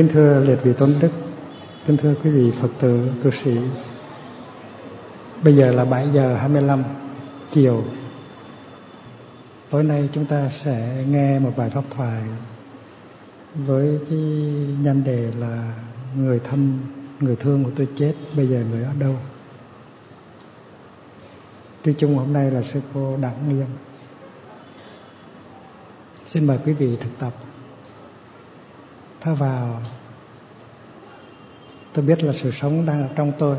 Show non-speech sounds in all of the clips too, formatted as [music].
Kính thưa liệt vị tôn đức, kính thưa quý vị Phật tử, cư sĩ. Bây giờ là 7 giờ 25 chiều. Tối nay chúng ta sẽ nghe một bài pháp thoại với cái nhân đề là người thân, người thương của tôi chết, bây giờ người ở đâu? Tuy chung hôm nay là sư cô Đặng Nghiêm. Xin mời quý vị thực tập thở vào, tôi biết là sự sống đang ở trong tôi.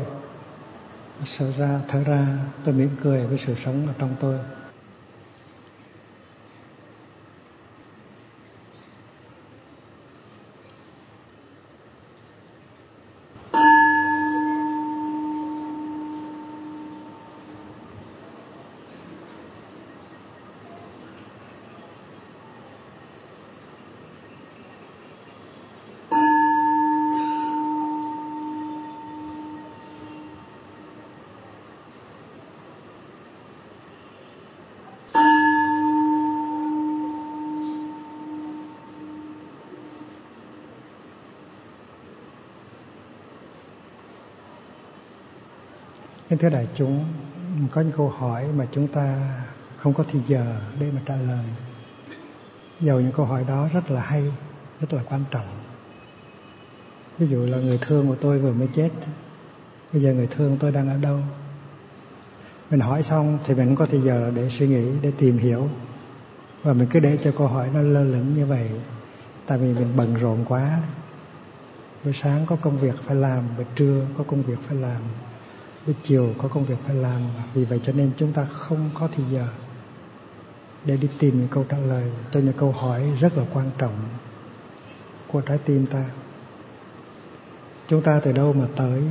Thở ra thở ra, tôi mỉm cười với sự sống ở trong tôi. Thưa đại chúng, có những câu hỏi mà chúng ta không có thì giờ để mà trả lời. Dầu những câu hỏi đó rất là hay, rất là quan trọng. Ví dụ là người thương của tôi vừa mới chết, bây giờ người thương tôi đang ở đâu? Mình hỏi xong thì mình không có thì giờ để suy nghĩ, để tìm hiểu. Và mình cứ để cho câu hỏi nó lơ lửng như vậy. Tại vì mình bận rộn quá. Buổi sáng có công việc phải làm, buổi trưa có công việc phải làm, buổi chiều có công việc phải làm, vì vậy cho nên chúng ta không có thời giờ để đi tìm những câu trả lời cho những câu hỏi rất là quan trọng của trái tim ta. Chúng ta từ đâu mà tới,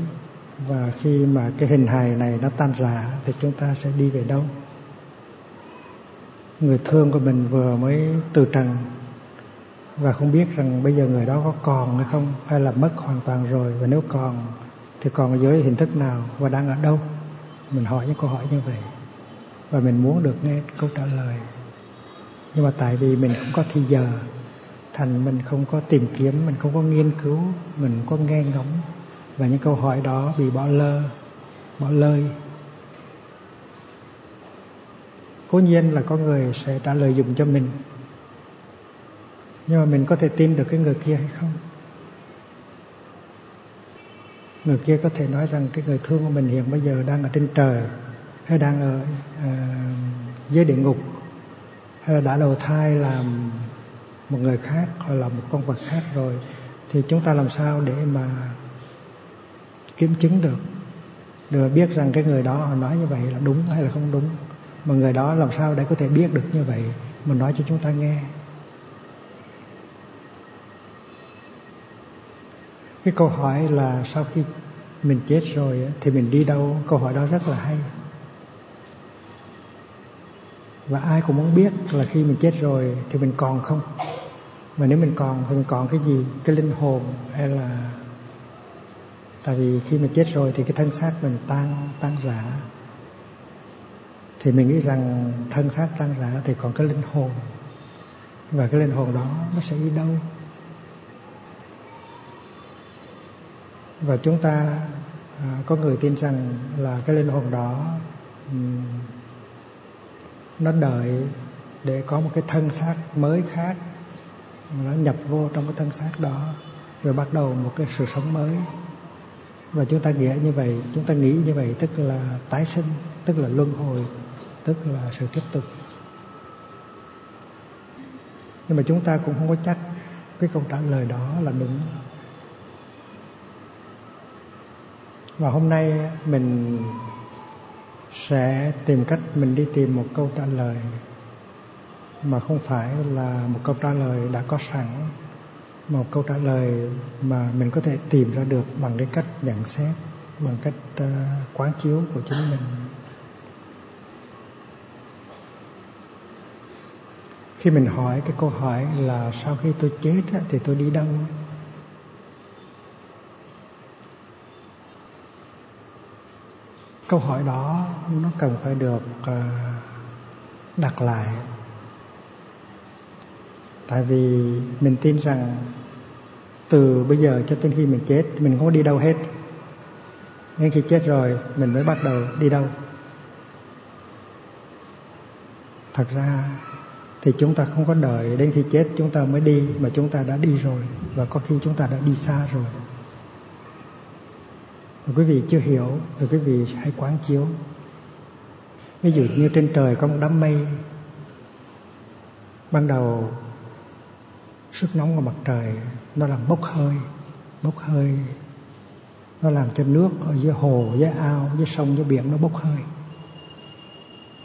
và khi mà cái hình hài này nó tan rã thì chúng ta sẽ đi về đâu? Người thương của mình vừa mới từ trần, và không biết rằng bây giờ người đó có còn hay không, hay là mất hoàn toàn rồi, và nếu còn thì còn dưới hình thức nào và đang ở đâu? Mình hỏi những câu hỏi như vậy. Và mình muốn được nghe câu trả lời. Nhưng mà tại vì mình không có thì giờ, thành mình không có tìm kiếm, mình không có nghiên cứu, mình không có nghe ngóng. Và những câu hỏi đó bị bỏ lơ, bỏ lơi. Cố nhiên là có người sẽ trả lời dùng cho mình. Nhưng mà mình có thể tin được cái người kia hay không? Người kia có thể nói rằng cái người thương của mình hiện bây giờ đang ở trên trời hay đang ở uh, dưới địa ngục hay là đã đầu thai làm một người khác hoặc là một con vật khác rồi thì chúng ta làm sao để mà kiểm chứng được? Được biết rằng cái người đó họ nói như vậy là đúng hay là không đúng mà người đó làm sao để có thể biết được như vậy? Mình nói cho chúng ta nghe. Cái câu hỏi là sau khi mình chết rồi thì mình đi đâu? Câu hỏi đó rất là hay. Và ai cũng muốn biết là khi mình chết rồi thì mình còn không? Mà nếu mình còn thì mình còn cái gì? Cái linh hồn hay là tại vì khi mình chết rồi thì cái thân xác mình tan tan rã. Thì mình nghĩ rằng thân xác tan rã thì còn cái linh hồn. Và cái linh hồn đó nó sẽ đi đâu? Và chúng ta à, có người tin rằng là cái linh hồn đó um, nó đợi để có một cái thân xác mới khác. Nó nhập vô trong cái thân xác đó rồi bắt đầu một cái sự sống mới. Và chúng ta nghĩ như vậy chúng ta nghĩ như vậy tức là tái sinh tức là luân hồi tức là sự tiếp tục. Nhưng mà chúng ta cũng không có chắc cái câu trả lời đó là đúng. Và hôm nay mình sẽ tìm cách mình đi tìm một câu trả lời mà không phải là một câu trả lời đã có sẵn một câu trả lời mà mình có thể tìm ra được bằng cái cách nhận xét bằng cách uh, quán chiếu của chính mình. Khi mình hỏi cái câu hỏi là sau khi tôi chết thì tôi đi đâu? Câu hỏi đó nó cần phải được ờ, đặt lại. Tại vì mình tin rằng từ bây giờ cho đến khi mình chết, mình không có đi đâu hết. Nên khi chết rồi, mình mới bắt đầu đi đâu. Thật ra thì chúng ta không có đợi đến khi chết, chúng ta mới đi mà chúng ta đã đi rồi và có khi chúng ta đã đi xa rồi và quý vị chưa hiểu thì quý vị hãy quán chiếu. Ví dụ như trên trời có một đám mây, ban đầu sức nóng của mặt trời nó làm bốc hơi bốc hơi, nó làm cho nước ở dưới hồ, dưới ao, dưới sông, dưới biển nó bốc hơi.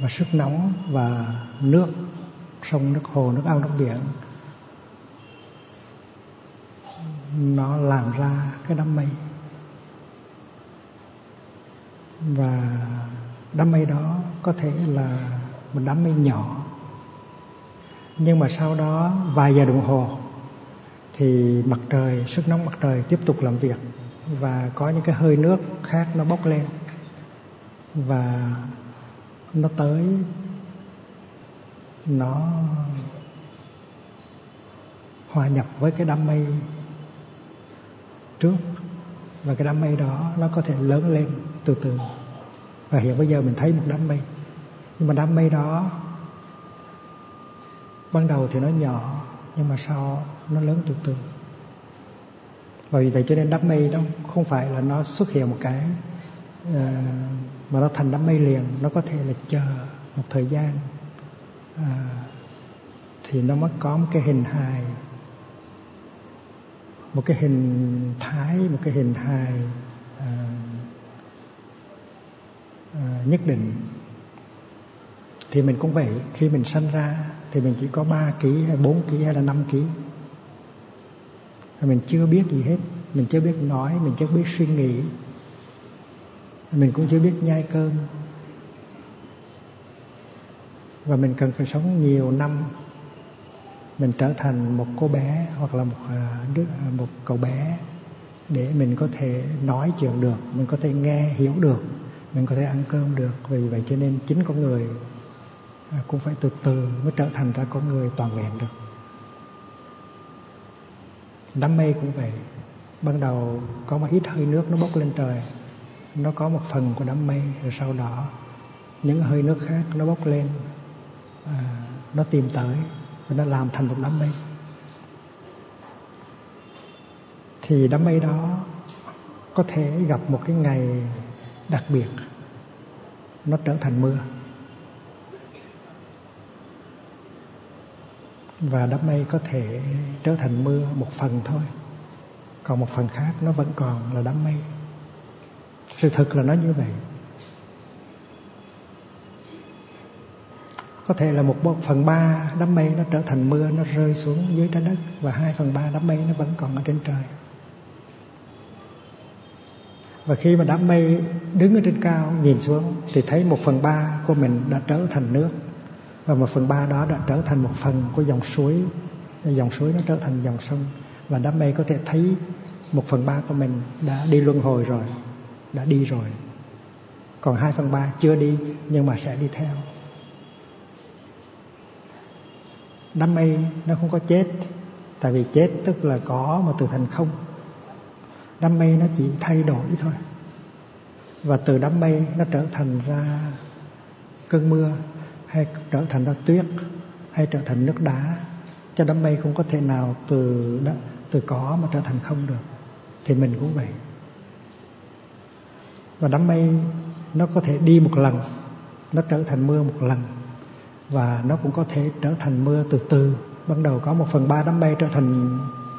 Và sức nóng và nước, sông, nước hồ, nước ao, nước biển, nó làm ra cái đám mây và đám mây đó có thể là một đám mây nhỏ. Nhưng mà sau đó, vài giờ đồng hồ, thì mặt trời, sức nóng mặt trời tiếp tục làm việc và có những cái hơi nước khác nó bốc lên. Và nó tới, nó hòa nhập với cái đám mây trước. Và cái đám mây đó nó có thể lớn lên từ từ. Và hiện bây giờ mình thấy một đám mây. Nhưng mà đám mây đó ban đầu thì nó nhỏ nhưng mà sau nó lớn từ từ. Và vì vậy cho nên đám mây đó không phải là nó xuất hiện một cái uh, mà nó thành đám mây liền. Nó có thể là chờ một thời gian uh, thì nó mới có một cái hình hài một cái hình thái một cái hình hài uh, À, nhất định. Thì mình cũng vậy, khi mình sanh ra thì mình chỉ có 3 ký hay 4 ký hay là 5 ký. Mình chưa biết gì hết, mình chưa biết nói, mình chưa biết suy nghĩ. Mình cũng chưa biết nhai cơm. Và mình cần phải sống nhiều năm, mình trở thành một cô bé hoặc là một à, đứa à, một cậu bé để mình có thể nói chuyện được, mình có thể nghe, hiểu được mình có thể ăn cơm được vì vậy cho nên chính con người à, cũng phải từ từ mới trở thành ra con người toàn vẹn được. Đám mây cũng vậy. Ban đầu có một ít hơi nước nó bốc lên trời nó có một phần của đám mây rồi sau đó những hơi nước khác nó bốc lên à, nó tìm tới và nó làm thành một đám mây thì đám mây đó có thể gặp một cái ngày đặc biệt nó trở thành mưa. Và đám mây có thể trở thành mưa một phần thôi. Còn một phần khác nó vẫn còn là đám mây. Sự thực là nó như vậy. Có thể là một phần ba đám mây nó trở thành mưa, nó rơi xuống dưới trái đất, và hai phần ba đám mây nó vẫn còn ở trên trời và khi mà đám mây đứng ở trên cao, nhìn xuống, thì thấy một phần ba của mình đã trở thành nước. Và một phần ba đó đã trở thành một phần của dòng suối. Dòng suối nó trở thành dòng sông. Và đám mây có thể thấy một phần ba của mình đã đi luân hồi rồi, đã đi rồi. Còn hai phần ba chưa đi, nhưng mà sẽ đi theo. Đám mây nó không có chết, tại vì chết tức là có mà từ thành không đám mây nó chỉ thay đổi thôi. Và từ đám mây nó trở thành ra cơn mưa hay trở thành ra tuyết hay trở thành nước đá. Cho đám mây không có thể nào từ đó, từ có mà trở thành không được. Thì mình cũng vậy. Và đám mây nó có thể đi một lần nó trở thành mưa một lần. Và nó cũng có thể trở thành mưa từ từ. Ban đầu có một phần ba đám mây trở thành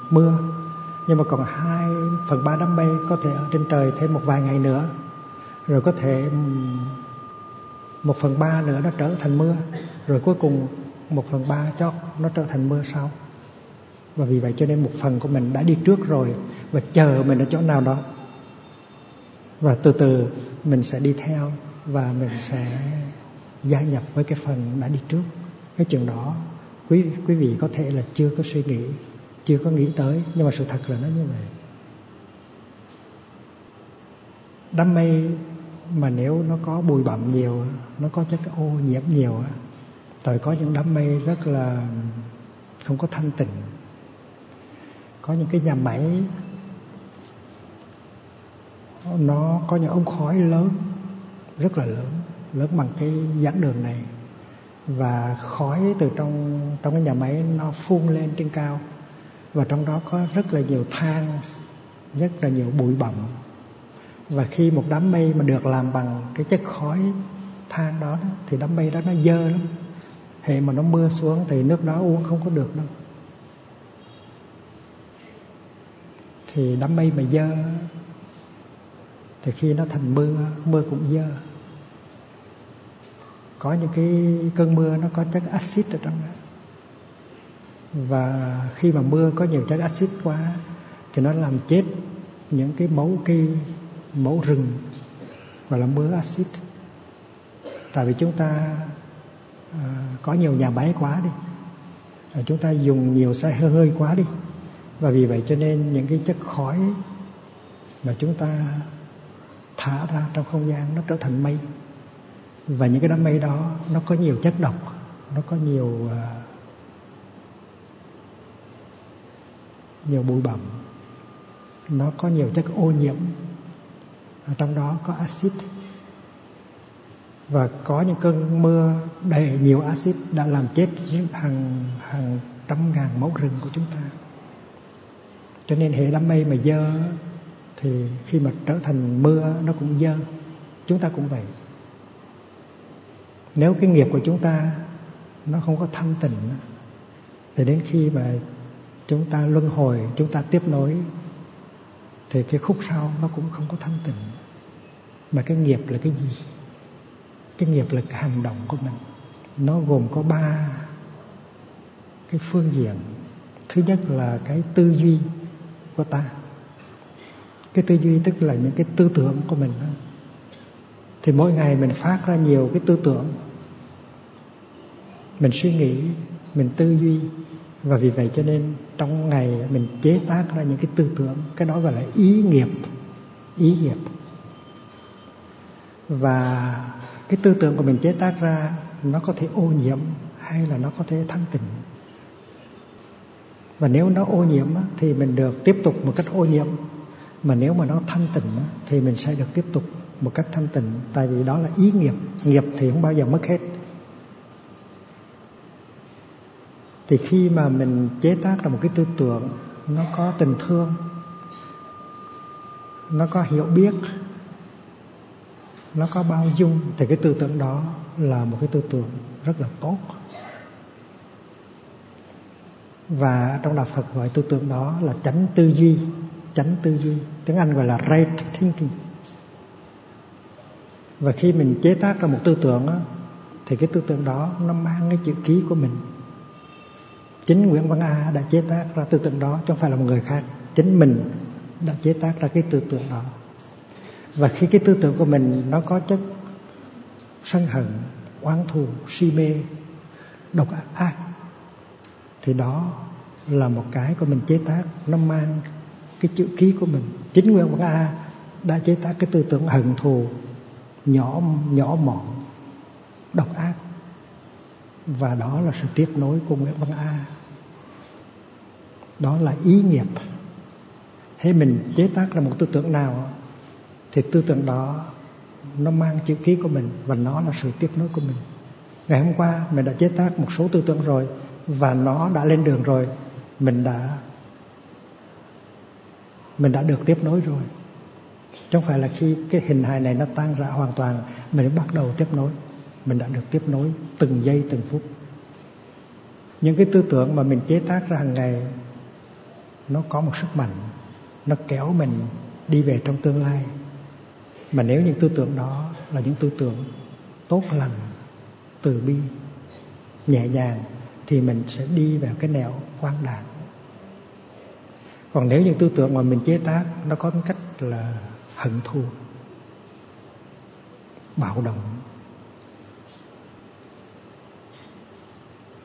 mưa nhưng mà còn hai phần ba đám mây có thể ở trên trời thêm một vài ngày nữa. Rồi có thể một phần ba nữa nó trở thành mưa. Rồi cuối cùng một phần ba cho nó trở thành mưa sau. Và vì vậy cho nên một phần của mình đã đi trước rồi và chờ mình ở chỗ nào đó. Và từ từ mình sẽ đi theo và mình sẽ gia nhập với cái phần đã đi trước. Cái chuyện đó, quý quý vị có thể là chưa có suy nghĩ chưa có nghĩ tới, nhưng mà sự thật là nó như vậy. Đám mây mà nếu nó có bụi bặm nhiều, nó có chất ô nhiễm nhiều rồi có những đám mây rất là không có thanh tịnh. Có những cái nhà máy, nó có những ống khói lớn, rất là lớn lớn bằng cái giảng đường này. Và khói từ trong trong cái nhà máy nó phun lên trên cao và trong đó có rất là nhiều than rất là nhiều bụi bặm. Và khi một đám mây mà được làm bằng cái chất khói than đó, đó thì đám mây đó nó dơ lắm. Hệ mà nó mưa xuống thì nước đó uống không có được đâu. Thì đám mây mà dơ thì khi nó thành mưa mưa cũng dơ. Có những cái cơn mưa nó có chất axit ở trong đó và khi mà mưa có nhiều chất axit quá thì nó làm chết những cái mẫu cây mẫu rừng gọi là mưa axit. Tại vì chúng ta à, có nhiều nhà máy quá đi à, chúng ta dùng nhiều xe hơi hơi quá đi. Và vì vậy cho nên những cái chất khói mà chúng ta thả ra trong không gian nó trở thành mây. Và những cái đám mây đó nó có nhiều chất độc nó có nhiều à, nhiều bụi bẩm nó có nhiều chất ô nhiễm. Ở trong đó có axit. Và có những cơn mưa đầy nhiều axit đã làm chết hàng hàng trăm ngàn mẫu rừng của chúng ta. Cho nên hệ đám mây mà dơ thì khi mà trở thành mưa, nó cũng dơ. Chúng ta cũng vậy. Nếu cái nghiệp của chúng ta nó không có thanh tịnh, thì đến khi mà chúng ta luân hồi, chúng ta tiếp nối, thì cái khúc sau nó cũng không có thanh tịnh. Mà cái nghiệp là cái gì? Cái nghiệp là cái hành động của mình. Nó gồm có ba cái phương diện. Thứ nhất là cái tư duy của ta. Cái tư duy tức là những cái tư tưởng của mình thì mỗi ngày mình phát ra nhiều cái tư tưởng. Mình suy nghĩ, mình tư duy và vì vậy cho nên trong ngày mình chế tác ra những cái tư tưởng, cái đó gọi là ý nghiệp ý nghiệp. Và cái tư tưởng của mình chế tác ra, nó có thể ô nhiễm hay là nó có thể thanh tịnh. Và nếu nó ô nhiễm thì mình được tiếp tục một cách ô nhiễm. Mà nếu mà nó thanh tịnh thì mình sẽ được tiếp tục một cách thanh tịnh. Tại vì đó là ý nghiệp. Nghiệp thì không bao giờ mất hết. Thì khi mà mình chế tác ra một cái tư tưởng nó có tình thương nó có hiểu biết nó có bao dung thì cái tư tưởng đó là một cái tư tưởng rất là tốt. Và trong đạo Phật gọi tư tưởng đó là chánh tư duy chánh tư duy tiếng Anh gọi là right thinking. Và khi mình chế tác ra một tư tưởng á, thì cái tư tưởng đó nó mang cái chữ ký của mình chính Nguyễn Văn A đã chế tác ra tư tưởng đó, chứ không phải là một người khác. Chính mình đã chế tác ra cái tư tưởng đó. Và khi cái tư tưởng của mình nó có chất sân hận, oán thù, si mê, độc ác, thì đó là một cái của mình chế tác. Nó mang cái chữ ký của mình. Chính Nguyễn Văn A đã chế tác cái tư tưởng hận thù, nhỏ nhỏ mọn, độc ác. Và đó là sự tiếp nối của Nguyễn Văn A đó là ý nghiệp. Thế mình chế tác ra một tư tưởng nào, thì tư tưởng đó nó mang chữ ký của mình và nó là sự tiếp nối của mình. Ngày hôm qua mình đã chế tác một số tư tưởng rồi và nó đã lên đường rồi. Mình đã mình đã được tiếp nối rồi. Chứ không phải là khi cái hình hài này nó tan rã hoàn toàn, mình bắt đầu tiếp nối. Mình đã được tiếp nối từng giây, từng phút. Những cái tư tưởng mà mình chế tác ra hàng ngày nó có một sức mạnh, nó kéo mình đi về trong tương lai. Mà nếu những tư tưởng đó là những tư tưởng tốt lành, từ bi, nhẹ nhàng, thì mình sẽ đi vào cái nẻo quang đạn còn nếu những tư tưởng mà mình chế tác, nó có cái cách là hận thù, bạo động,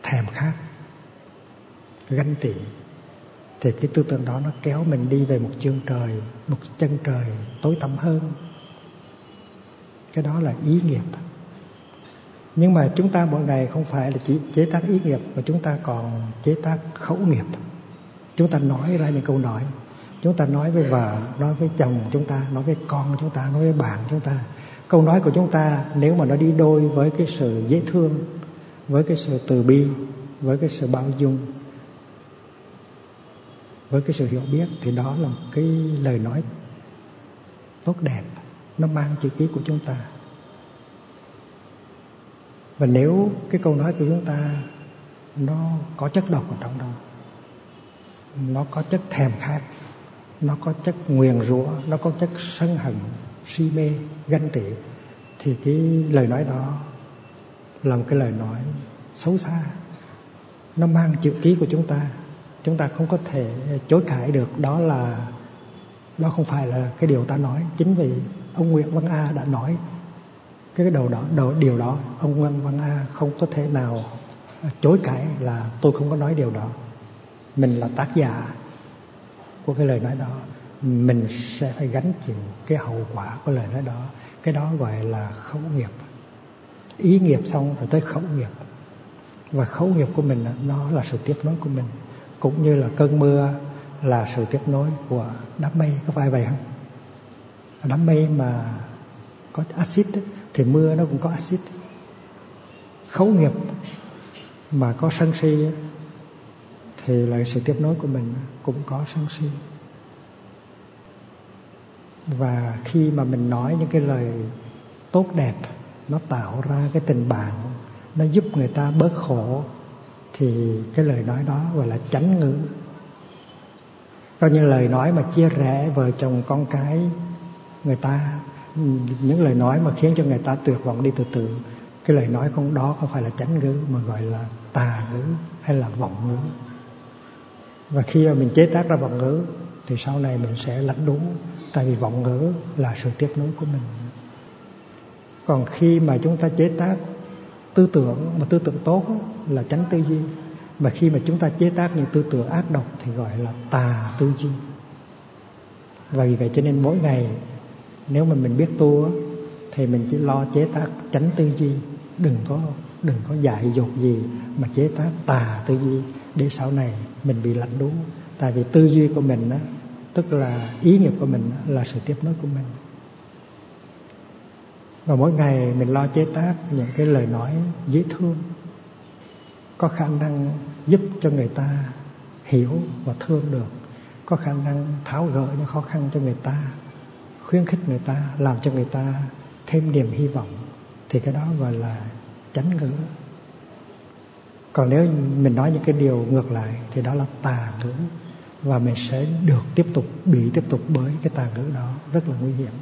thèm khát, ganh tị thì cái tư tưởng đó nó kéo mình đi về một chương trời, một chân trời tối tăm hơn. Cái đó là ý nghiệp. Nhưng mà chúng ta mỗi ngày không phải là chỉ chế tác ý nghiệp, mà chúng ta còn chế tác khẩu nghiệp. Chúng ta nói ra những câu nói. Chúng ta nói với vợ, nói với chồng chúng ta, nói với con chúng ta, nói với bạn chúng ta. Câu nói của chúng ta nếu mà nó đi đôi với cái sự dễ thương, với cái sự từ bi, với cái sự bao dung với cái sự hiểu biết thì đó là một cái lời nói tốt đẹp. Nó mang chữ ký của chúng ta. Và nếu cái câu nói của chúng ta nó có chất độc ở trong đó, nó có chất thèm khát, nó có chất nguyền rủa, nó có chất sân hận, si mê, ganh tị, thì cái lời nói đó là một cái lời nói xấu xa. Nó mang chữ ký của chúng ta chúng ta không có thể chối cãi được. Đó là đó không phải là cái điều ta nói. Chính vì ông Nguyễn Văn A đã nói cái đầu đó đầu, điều đó ông Nguyễn Văn A không có thể nào chối cãi là tôi không có nói điều đó. Mình là tác giả của cái lời nói đó. Mình sẽ phải gánh chịu cái hậu quả của lời nói đó. Cái đó gọi là khẩu nghiệp. Ý nghiệp xong rồi tới khẩu nghiệp. Và khẩu nghiệp của mình nó là sự tiếp nối của mình cũng như là cơn mưa là sự tiếp nối của đám mây. Có phải vậy không? Đám mây mà có axit thì mưa nó cũng có axit. Khấu nghiệp mà có sân si thì là sự tiếp nối của mình cũng có sân si. Và khi mà mình nói những cái lời tốt đẹp, nó tạo ra cái tình bạn, nó giúp người ta bớt khổ thì cái lời nói đó gọi là chánh ngữ. Coi như lời nói mà chia rẽ vợ chồng con cái, người ta, những lời nói mà khiến cho người ta tuyệt vọng đi từ từ, cái lời nói không đó không phải là chánh ngữ mà gọi là tà ngữ hay là vọng ngữ. Và khi mà mình chế tác ra vọng ngữ, thì sau này mình sẽ lãnh đúng, tại vì vọng ngữ là sự tiếp nối của mình. Còn khi mà chúng ta chế tác tư tưởng mà tư tưởng tốt là chánh tư duy. Mà khi mà chúng ta chế tác những tư tưởng ác độc thì gọi là tà tư duy. Và vì vậy cho nên mỗi ngày, nếu mà mình biết tu thì mình chỉ lo chế tác tránh tư duy. Đừng có đừng có dạy dột gì mà chế tác tà tư duy để sau này mình bị lạnh đúng tại vì tư duy của mình á, tức là ý nghiệp của mình là sự tiếp nối của mình và mỗi ngày mình lo chế tác những cái lời nói dễ thương, có khả năng giúp cho người ta hiểu và thương được, có khả năng tháo gỡ những khó khăn cho người ta, khuyến khích người ta, làm cho người ta thêm niềm hy vọng, thì cái đó gọi là chánh ngữ. Còn nếu mình nói những cái điều ngược lại, thì đó là tà ngữ, và mình sẽ được tiếp tục, bị tiếp tục bởi cái tà ngữ đó rất là nguy hiểm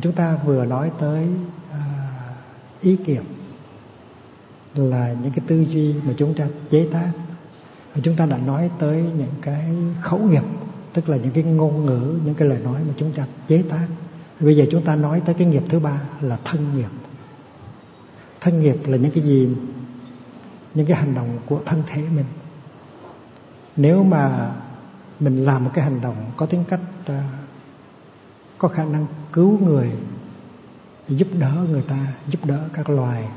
chúng ta vừa nói tới à, ý kiến là những cái tư duy mà chúng ta chế tác. Chúng ta đã nói tới những cái khẩu nghiệp tức là những cái ngôn ngữ những cái lời nói mà chúng ta chế tác. Bây giờ chúng ta nói tới cái nghiệp thứ ba là thân nghiệp. Thân nghiệp là những cái gì? Những cái hành động của thân thể mình. Nếu mà mình làm một cái hành động có tính cách uh, có khả năng cứu người, giúp đỡ người ta, giúp đỡ các loài.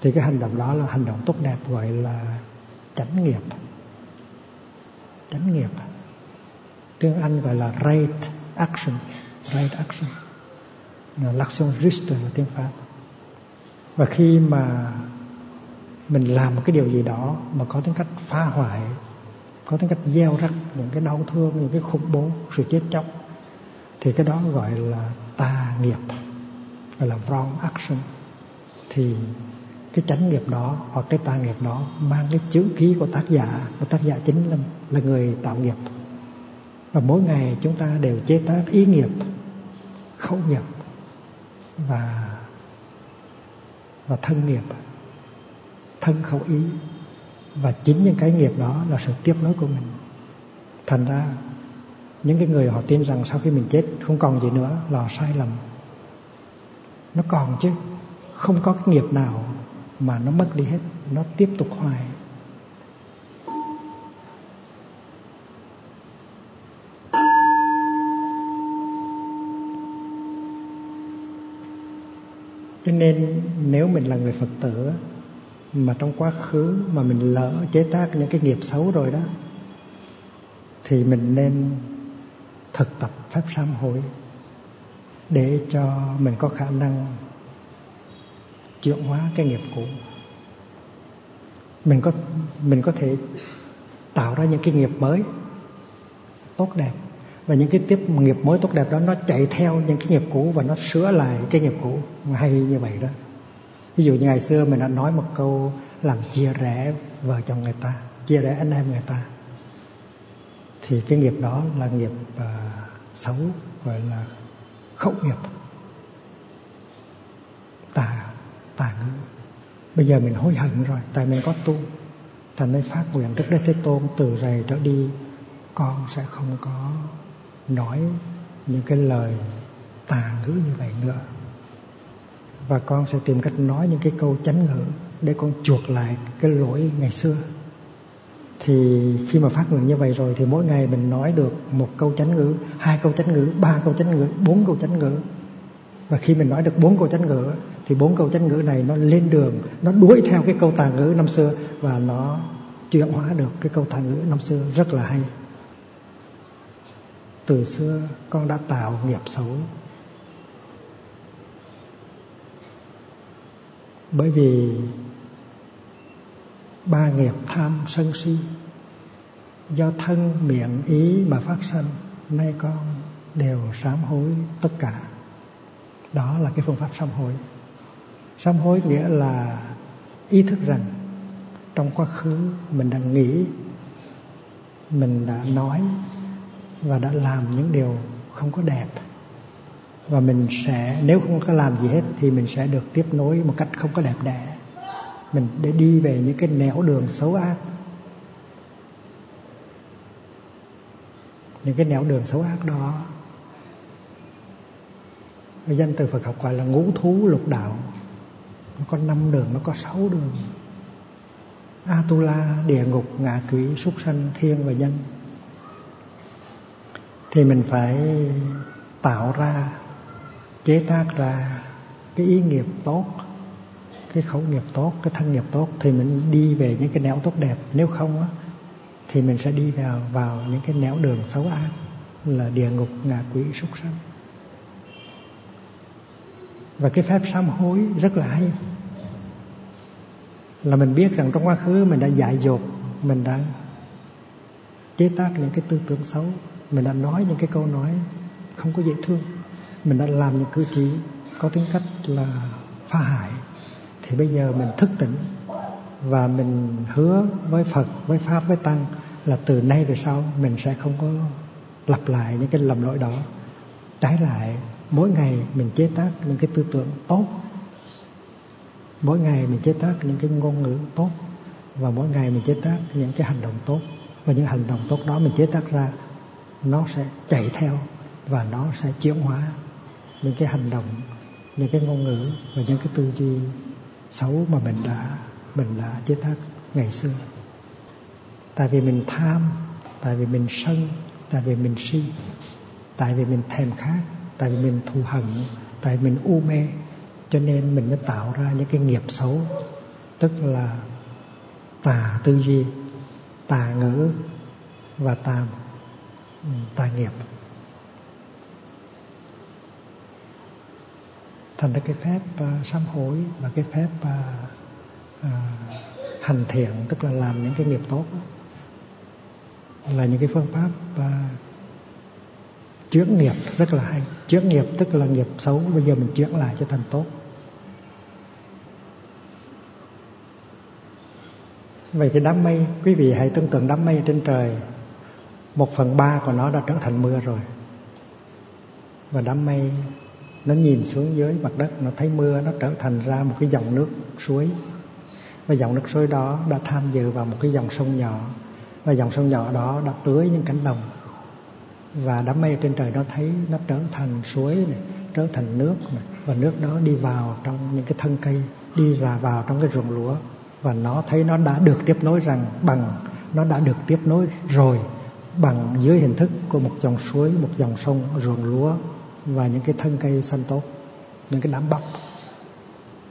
Thì cái hành động đó là hành động tốt đẹp, gọi là chánh nghiệp. Chánh nghiệp. Tiếng Anh gọi là right action. Right action. Là l'action juste là tiếng Pháp. Và khi mà mình làm một cái điều gì đó mà có tính cách phá hoại, có tính cách gieo rắc những cái đau thương, những cái khủng bố, sự chết chóc thì cái đó gọi là tà nghiệp gọi là wrong action. Thì cái chánh nghiệp đó hoặc cái tà nghiệp đó mang cái chữ ký của tác giả của tác giả chính là, là người tạo nghiệp. Và mỗi ngày chúng ta đều chế tác ý nghiệp khẩu nghiệp và và thân nghiệp thân khẩu ý. Và chính những cái nghiệp đó là sự tiếp nối của mình. Thành ra những cái người họ tin rằng sau khi mình chết không còn gì nữa là sai lầm. Nó còn chứ, không có cái nghiệp nào mà nó mất đi hết, nó tiếp tục hoài. Cho nên nếu mình là người phật tử mà trong quá khứ mà mình lỡ chế tác những cái nghiệp xấu rồi đó, thì mình nên thực tập pháp sám hối để cho mình có khả năng chuyển hóa cái nghiệp cũ. Mình có mình có thể tạo ra những cái nghiệp mới tốt đẹp. Và những cái tiếp nghiệp mới tốt đẹp đó, nó chạy theo những cái nghiệp cũ và nó sửa lại cái nghiệp cũ. Hay như vậy đó. Ví dụ như ngày xưa mình đã nói một câu làm chia rẽ vợ chồng người ta, chia rẽ anh em người ta thì cái nghiệp đó là nghiệp uh, xấu gọi là khẩu nghiệp. Tà tà ngữ. Bây giờ mình hối hận rồi tại mình có tu thành mới phát nguyện đức đức thế tôn từ rày trở đi con sẽ không có nói những cái lời tà ngữ như vậy nữa. Và con sẽ tìm cách nói những cái câu chánh ngữ để con chuộc lại cái lỗi ngày xưa thì khi mà phát nguyện như vậy rồi thì mỗi ngày mình nói được một câu chánh ngữ, hai câu chánh ngữ, ba câu chánh ngữ, bốn câu chánh ngữ. Và khi mình nói được bốn câu chánh ngữ, thì bốn câu chánh ngữ này nó lên đường, nó đuổi theo cái câu tà ngữ năm xưa và nó chuyển hóa được cái câu tà ngữ năm xưa rất là hay. Từ xưa con đã tạo nghiệp xấu. Bởi vì ba nghiệp tham sân si. Do thân miệng ý mà phát sanh, nay con đều sám hối tất cả. Đó là cái phương pháp sám hối. Sám hối nghĩa là ý thức rằng trong quá khứ mình đã nghĩ, mình đã nói và đã làm những điều không có đẹp. Và mình sẽ, nếu không có làm gì hết thì mình sẽ được tiếp nối một cách không có đẹp đẽ mình để đi về những cái nẻo đường xấu ác. Những cái nẻo đường xấu ác đó danh từ Phật học gọi là ngũ thú lục đạo. Nó có năm đường, nó có sáu đường. Atula, địa ngục, ngạ quỷ, súc sanh, thiên và nhân. Thì mình phải tạo ra, chế tác ra cái ý nghiệp tốt cái khẩu nghiệp tốt, cái thân nghiệp tốt thì mình đi về những cái nẻo tốt đẹp. Nếu không á, thì mình sẽ đi vào vào những cái nẻo đường xấu ác là địa ngục, ngạ quỷ, súc sanh. Và cái phép sám hối rất là hay. Là mình biết rằng trong quá khứ mình đã dại dột, mình đã chế tác những cái tư tưởng xấu, mình đã nói những cái câu nói không có dễ thương, mình đã làm những cử chỉ có tính cách là phá hại thì bây giờ mình thức tỉnh và mình hứa với Phật, với Pháp, với Tăng là từ nay về sau mình sẽ không có lặp lại những cái lầm lỗi đó. Trái lại, mỗi ngày mình chế tác những cái tư tưởng tốt, mỗi ngày mình chế tác những cái ngôn ngữ tốt và mỗi ngày mình chế tác những cái hành động tốt. Và những hành động tốt đó mình chế tác ra, nó sẽ chạy theo và nó sẽ chuyển hóa những cái hành động, những cái ngôn ngữ và những cái tư duy xấu mà mình đã mình đã chế tác ngày xưa. Tại vì mình tham, tại vì mình sân, tại vì mình si, tại vì mình thèm khát, tại vì mình thù hận, tại vì mình u mê, cho nên mình mới tạo ra những cái nghiệp xấu, tức là tà tư duy, tà ngữ và tà ừ, tà nghiệp. Thành ra cái phép uh, sám hối và cái phép uh, uh, hành thiện tức là làm những cái nghiệp tốt đó, là những cái phương pháp uh, chuyển nghiệp rất là hay. Chuyển nghiệp tức là nghiệp xấu bây giờ mình chuyển lại cho thành tốt. Vậy thì đám mây quý vị hãy tưởng tượng đám mây trên trời một phần ba của nó đã trở thành mưa rồi. Và đám mây nó nhìn xuống dưới mặt đất nó thấy mưa nó trở thành ra một cái dòng nước suối. Và dòng nước suối đó đã tham dự vào một cái dòng sông nhỏ. Và dòng sông nhỏ đó đã tưới những cánh đồng. Và đám mây trên trời đó thấy nó trở thành suối này trở thành nước này, và nước đó đi vào trong những cái thân cây đi ra vào trong cái ruộng lúa. Và nó thấy nó đã được tiếp nối rằng bằng nó đã được tiếp nối rồi bằng dưới hình thức của một dòng suối một dòng sông ruộng lúa và những cái thân cây xanh tốt, những cái đám bắp.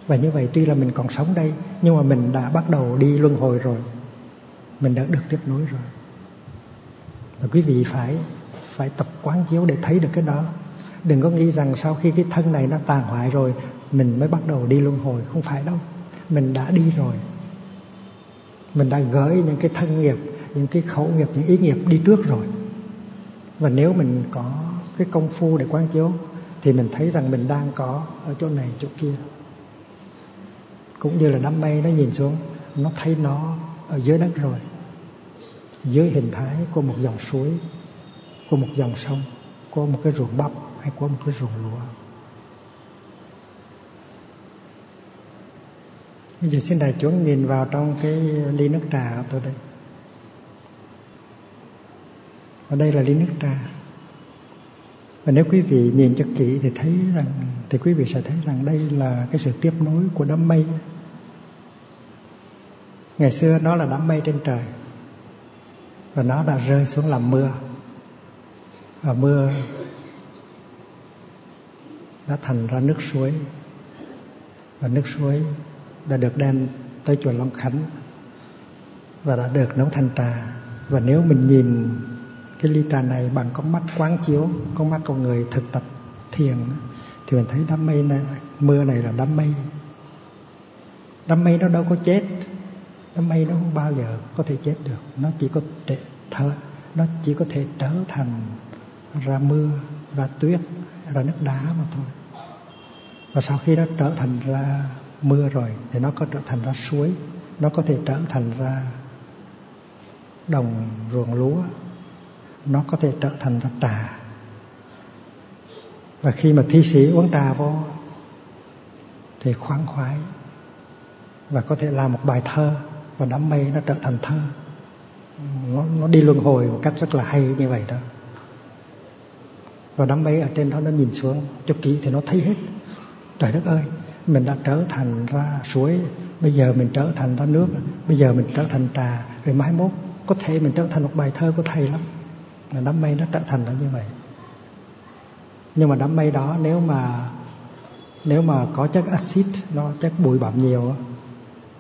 Và như vậy tuy là mình còn sống đây, nhưng mà mình đã bắt đầu đi luân hồi rồi. Mình đã được tiếp nối rồi. Và quý vị phải phải tập quán chiếu để thấy được cái đó. Đừng có nghĩ rằng sau khi cái thân này nó tàn hoại rồi, mình mới bắt đầu đi luân hồi. Không phải đâu. Mình đã đi rồi. Mình đã gửi những cái thân nghiệp, những cái khẩu nghiệp, những ý nghiệp đi trước rồi. Và nếu mình có cái công phu để quán chiếu, thì mình thấy rằng mình đang có ở chỗ này, chỗ kia. Cũng như là đám mây nó nhìn xuống, nó thấy nó ở dưới đất rồi, dưới hình thái của một dòng suối, của một dòng sông, của một cái ruộng bắp hay của một cái ruộng lúa. Bây giờ xin đại chúng nhìn vào trong cái ly nước trà của tôi đây. Ở đây là ly nước trà và nếu quý vị nhìn cho kỹ thì thấy rằng, thì quý vị sẽ thấy rằng đây là cái sự tiếp nối của đám mây. Ngày xưa nó là đám mây trên trời và nó đã rơi xuống làm mưa. Và mưa đã thành ra nước suối. Và nước suối đã được đem tới chùa Long Khánh và đã được nấu thành trà. Và nếu mình nhìn cái ly trà này bằng con mắt quán chiếu, con mắt con người thực tập thiền, thì mình thấy đám mây này, mưa này là đám mây. Đám mây nó đâu có chết, đám mây nó không bao giờ có thể chết được. Nó chỉ có thể thở, nó chỉ có thể trở thành ra mưa, ra tuyết, ra nước đá mà thôi. Và sau khi nó trở thành ra mưa rồi, thì nó có trở thành ra suối, nó có thể trở thành ra đồng ruộng lúa nó có thể trở thành ra trà và khi mà thi sĩ uống trà vô thì khoáng khoái và có thể làm một bài thơ và đám mây nó trở thành thơ. Nó, nó đi luân hồi một cách rất là hay như vậy đó. Và đám mây ở trên đó nó nhìn xuống cho kỹ thì nó thấy hết. Trời đất ơi mình đã trở thành ra suối bây giờ mình trở thành ra nước bây giờ mình trở thành trà. Rồi mai mốt có thể mình trở thành một bài thơ của thầy lắm là đám mây nó trở thành là như vậy. Nhưng mà đám mây đó nếu mà nếu mà có chất axit, nó chất bụi bặm nhiều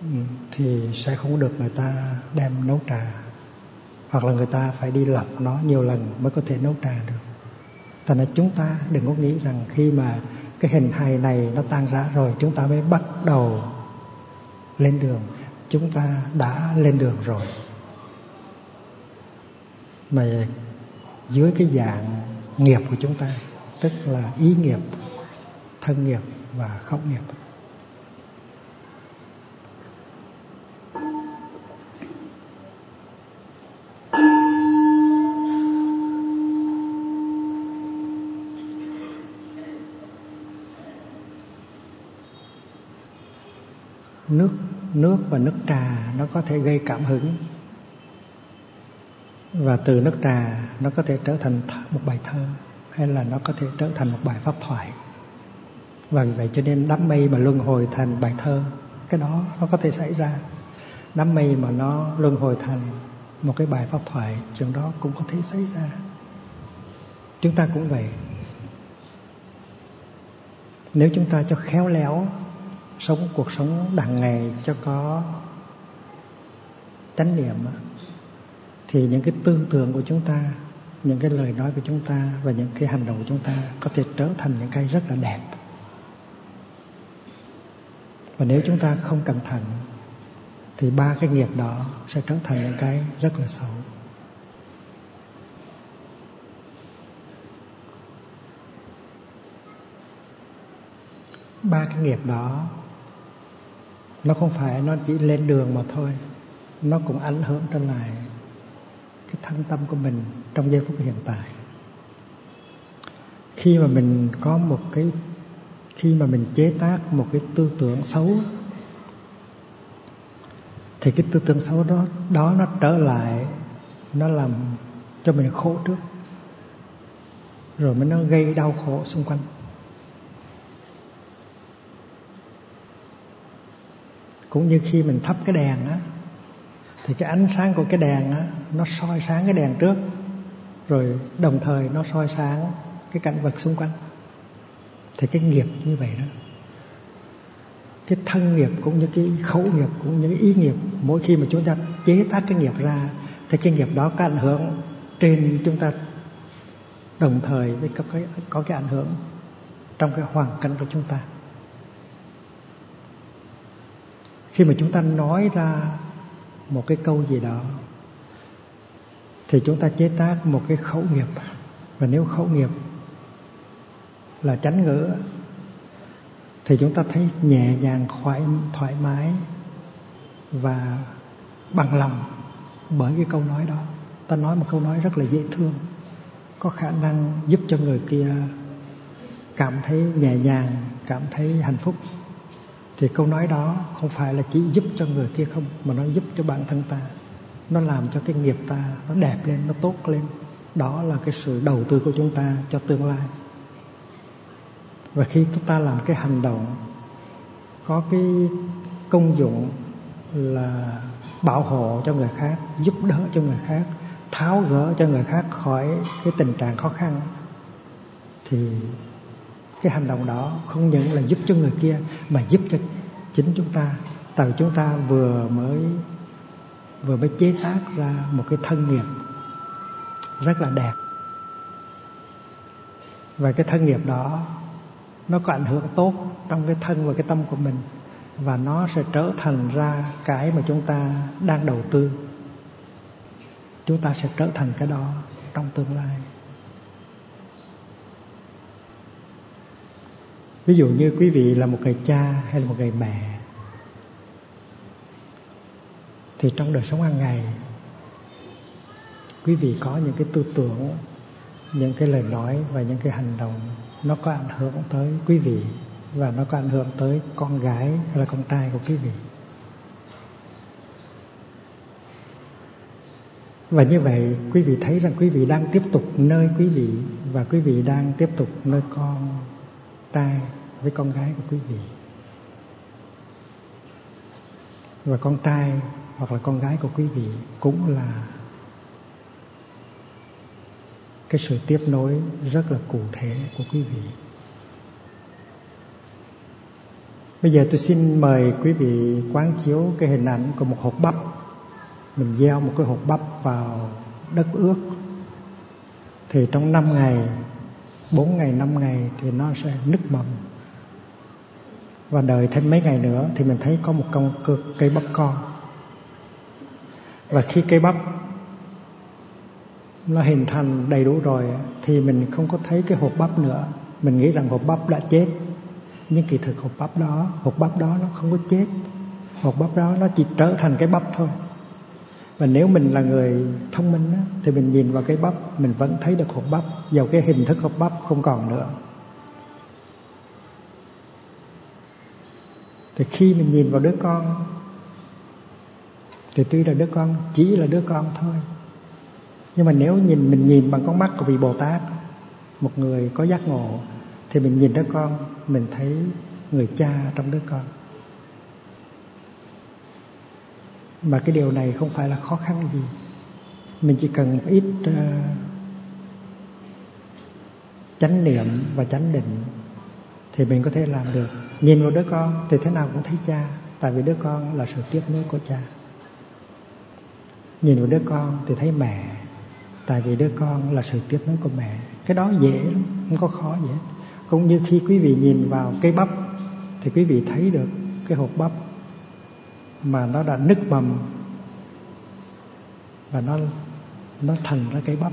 ừ, thì sẽ không được người ta đem nấu trà. Hoặc là người ta phải đi lọc nó nhiều lần mới có thể nấu trà được. Thành ra chúng ta đừng có nghĩ rằng khi mà cái hình hài này nó tan rã rồi, chúng ta mới bắt đầu lên đường. Chúng ta đã lên đường rồi. Mà dưới cái dạng nghiệp của chúng ta, tức là ý nghiệp, thân nghiệp và khẩu nghiệp. Nước nước và nước trà nó có thể gây cảm hứng và từ nước trà, nó có thể trở thành một bài thơ, hay là nó có thể trở thành một bài pháp thoại. Và vì vậy cho nên đám mây mà luân hồi thành bài thơ, cái đó nó có thể xảy ra. Đám mây mà nó luân hồi thành một cái bài pháp thoại, chuyện đó cũng có thể xảy ra. Chúng ta cũng vậy. Nếu chúng ta cho khéo léo sống cuộc sống đàng ngày cho có chánh niệm thì những cái tư tưởng của chúng ta, những cái lời nói của chúng ta và những cái hành động của chúng ta có thể trở thành những cái rất là đẹp. Và nếu chúng ta không cẩn thận, thì ba cái nghiệp đó sẽ trở thành những cái rất là xấu. Ba cái nghiệp đó, nó không phải nó chỉ lên đường mà thôi, nó cũng ảnh hưởng trở lại cái thân tâm của mình trong giây phút hiện tại. Khi mà mình có một cái, khi mà mình chế tác một cái tư tưởng xấu, thì cái tư tưởng xấu đó đó nó trở lại, nó làm cho mình khổ trước. Rồi mới nó gây đau khổ xung quanh. Cũng như khi mình thắp cái đèn á thì cái ánh sáng của cái đèn á, nó soi sáng cái đèn trước. Rồi đồng thời nó soi sáng cái cảnh vật xung quanh. Thì cái nghiệp như vậy đó. Cái thân nghiệp cũng như cái khẩu nghiệp cũng như cái ý nghiệp, mỗi khi mà chúng ta chế tác cái nghiệp ra, thì cái nghiệp đó có ảnh hưởng trên chúng ta đồng thời với có cái có cái ảnh hưởng trong cái hoàn cảnh của chúng ta. Khi mà chúng ta nói ra một cái câu gì đó, thì chúng ta chế tác một cái khẩu nghiệp. Và nếu khẩu nghiệp là chánh ngữ, thì chúng ta thấy nhẹ nhàng, thoải thoải mái và bằng lòng bởi cái câu nói đó. Ta nói một câu nói rất là dễ thương, có khả năng giúp cho người kia cảm thấy nhẹ nhàng, cảm thấy hạnh phúc thì câu nói đó không phải là chỉ giúp cho người kia không, mà nó giúp cho bản thân ta. Nó làm cho cái nghiệp ta nó đẹp lên, nó tốt lên. Đó là cái sự đầu tư của chúng ta cho tương lai. Và khi chúng ta làm cái hành động, có cái công dụng là bảo hộ cho người khác, giúp đỡ cho người khác, tháo gỡ cho người khác khỏi cái tình trạng khó khăn, thì cái hành động đó không những là giúp cho người kia, mà giúp cho chính chúng ta. Tại chúng ta vừa mới vừa mới chế tác ra một cái thân nghiệp rất là đẹp. Và cái thân nghiệp đó, nó có ảnh hưởng tốt trong cái thân và cái tâm của mình, và nó sẽ trở thành ra cái mà chúng ta đang đầu tư. Chúng ta sẽ trở thành cái đó trong tương lai. Ví dụ như quý vị là một người cha hay là một người mẹ, thì trong đời sống hàng ngày, quý vị có những cái tư tưởng, những cái lời nói và những cái hành động, nó có ảnh hưởng tới quý vị và nó có ảnh hưởng tới con gái hay là con trai của quý vị. Và như vậy, quý vị thấy rằng quý vị đang tiếp tục nơi quý vị và quý vị đang tiếp tục nơi con trai với con gái của quý vị. Và con trai hoặc là con gái của quý vị cũng là cái sự tiếp nối rất là cụ thể của quý vị. Bây giờ tôi xin mời quý vị quán chiếu cái hình ảnh của một hộp bắp. Mình gieo một cái hộp bắp vào đất ướt. Thì trong 5 ngày 4 ngày 5 ngày thì nó sẽ nứt mầm và đợi thêm mấy ngày nữa thì mình thấy có một con cây bắp con. Và khi cây bắp nó hình thành đầy đủ rồi thì mình không có thấy cái hộp bắp nữa. Mình nghĩ rằng hộp bắp đã chết. Nhưng kỳ thực hộp bắp đó hộp bắp đó nó không có chết. Hộp bắp đó nó chỉ trở thành cái bắp thôi. Và nếu mình là người thông minh á, thì mình nhìn vào cái bắp mình vẫn thấy được hộp bắp. Dầu cái hình thức hộp bắp không còn nữa. Thì khi mình nhìn vào đứa con thì tuy là đứa con chỉ là đứa con thôi. Nhưng mà nếu nhìn mình nhìn bằng con mắt của vị bồ tát một người có giác ngộ thì mình nhìn đứa con mình thấy người cha trong đứa con. Mà cái điều này không phải là khó khăn gì. Mình chỉ cần một ít uh, chánh niệm và chánh định thì mình có thể làm được. Nhìn vào đứa con thì thế nào cũng thấy cha, tại vì đứa con là sự tiếp nối của cha. Nhìn vào đứa con thì thấy mẹ, tại vì đứa con là sự tiếp nối của mẹ. Cái đó dễ lắm, không có khó gì hết. Cũng như khi quý vị nhìn vào cây bắp thì quý vị thấy được cái hộp bắp mà nó đã nứt mầm và nó nó thành ra cây bắp.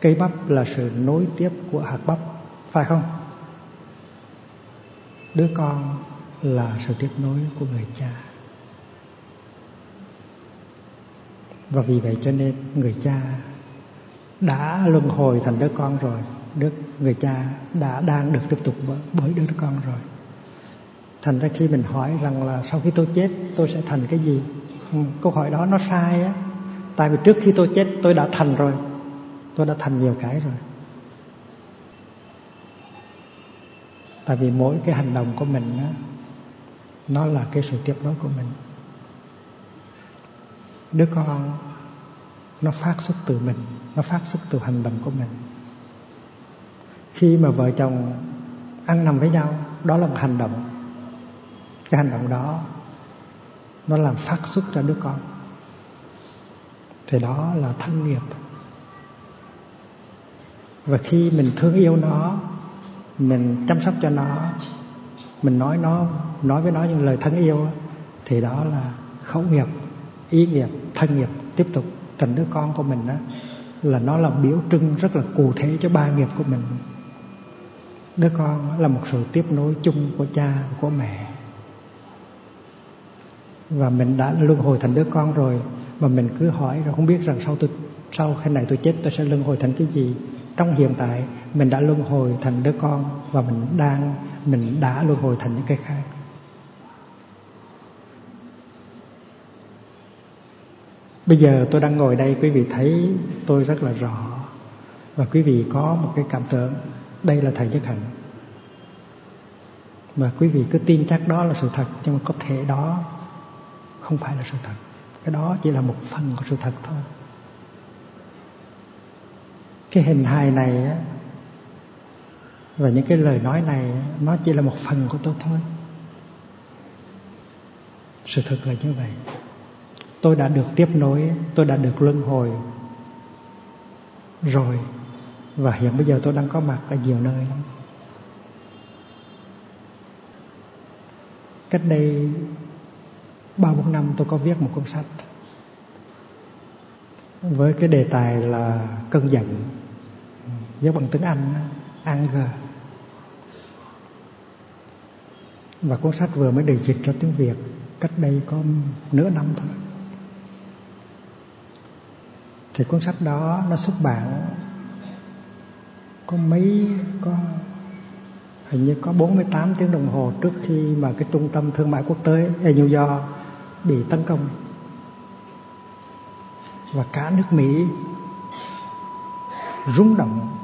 Cây bắp là sự nối tiếp của hạt bắp, phải không? Đứa con là sự tiếp nối của người cha. Và vì vậy cho nên người cha đã luân hồi thành đứa con rồi. Đức người cha đã đang được tiếp tục bởi đứa con rồi. Thành ra khi mình hỏi rằng là sau khi tôi chết, tôi sẽ thành cái gì? Ừ, câu hỏi đó nó sai á. Tại vì trước khi tôi chết, tôi đã thành rồi. Tôi đã thành nhiều cái rồi. Tại vì mỗi cái hành động của mình đó, nó là cái sự tiếp nối của mình. Đứa con nó phát xuất từ mình nó phát xuất từ hành động của mình. Khi mà vợ chồng ăn nằm với nhau đó là một hành động. Cái hành động đó nó làm phát xuất ra đứa con. Thì đó là thân nghiệp. Và khi mình thương yêu nó mình chăm sóc cho nó, mình nói nó, nói với nó những lời thân yêu thì đó là khẩu nghiệp, ý nghiệp, thân nghiệp tiếp tục. Thành đứa con của mình đó là nó là biểu trưng rất là cụ thể cho ba nghiệp của mình. Đứa con là một sự tiếp nối chung của cha, của mẹ. Và mình đã luân hồi thành đứa con rồi, mà mình cứ hỏi rồi không biết rằng sau tôi, sau khi này tôi chết tôi sẽ luân hồi thành cái gì trong hiện tại mình đã luân hồi thành đứa con và mình đang, mình đã luân hồi thành những cái khác. Bây giờ tôi đang ngồi đây, quý vị thấy tôi rất là rõ và quý vị có một cái cảm tưởng, đây là thầy nhất hạnh. Và quý vị cứ tin chắc đó là sự thật, nhưng mà có thể đó không phải là sự thật. Cái đó chỉ là một phần của sự thật thôi cái hình hài này á, và những cái lời nói này nó chỉ là một phần của tôi thôi. Sự thật là như vậy. Tôi đã được tiếp nối, tôi đã được luân hồi rồi, và hiện bây giờ tôi đang có mặt ở nhiều nơi. Lắm cách đây ba, bốn năm tôi có viết một cuốn sách với cái đề tài là cơn giận viết bằng tiếng Anh anger và cuốn sách vừa mới được dịch ra tiếng Việt, cách đây có nửa năm thôi. Thì cuốn sách đó, nó xuất bản có mấy, có, hình như có 48 tiếng đồng hồ trước khi mà cái trung tâm thương mại quốc tế ở New York bị tấn công. Và cả nước Mỹ rung động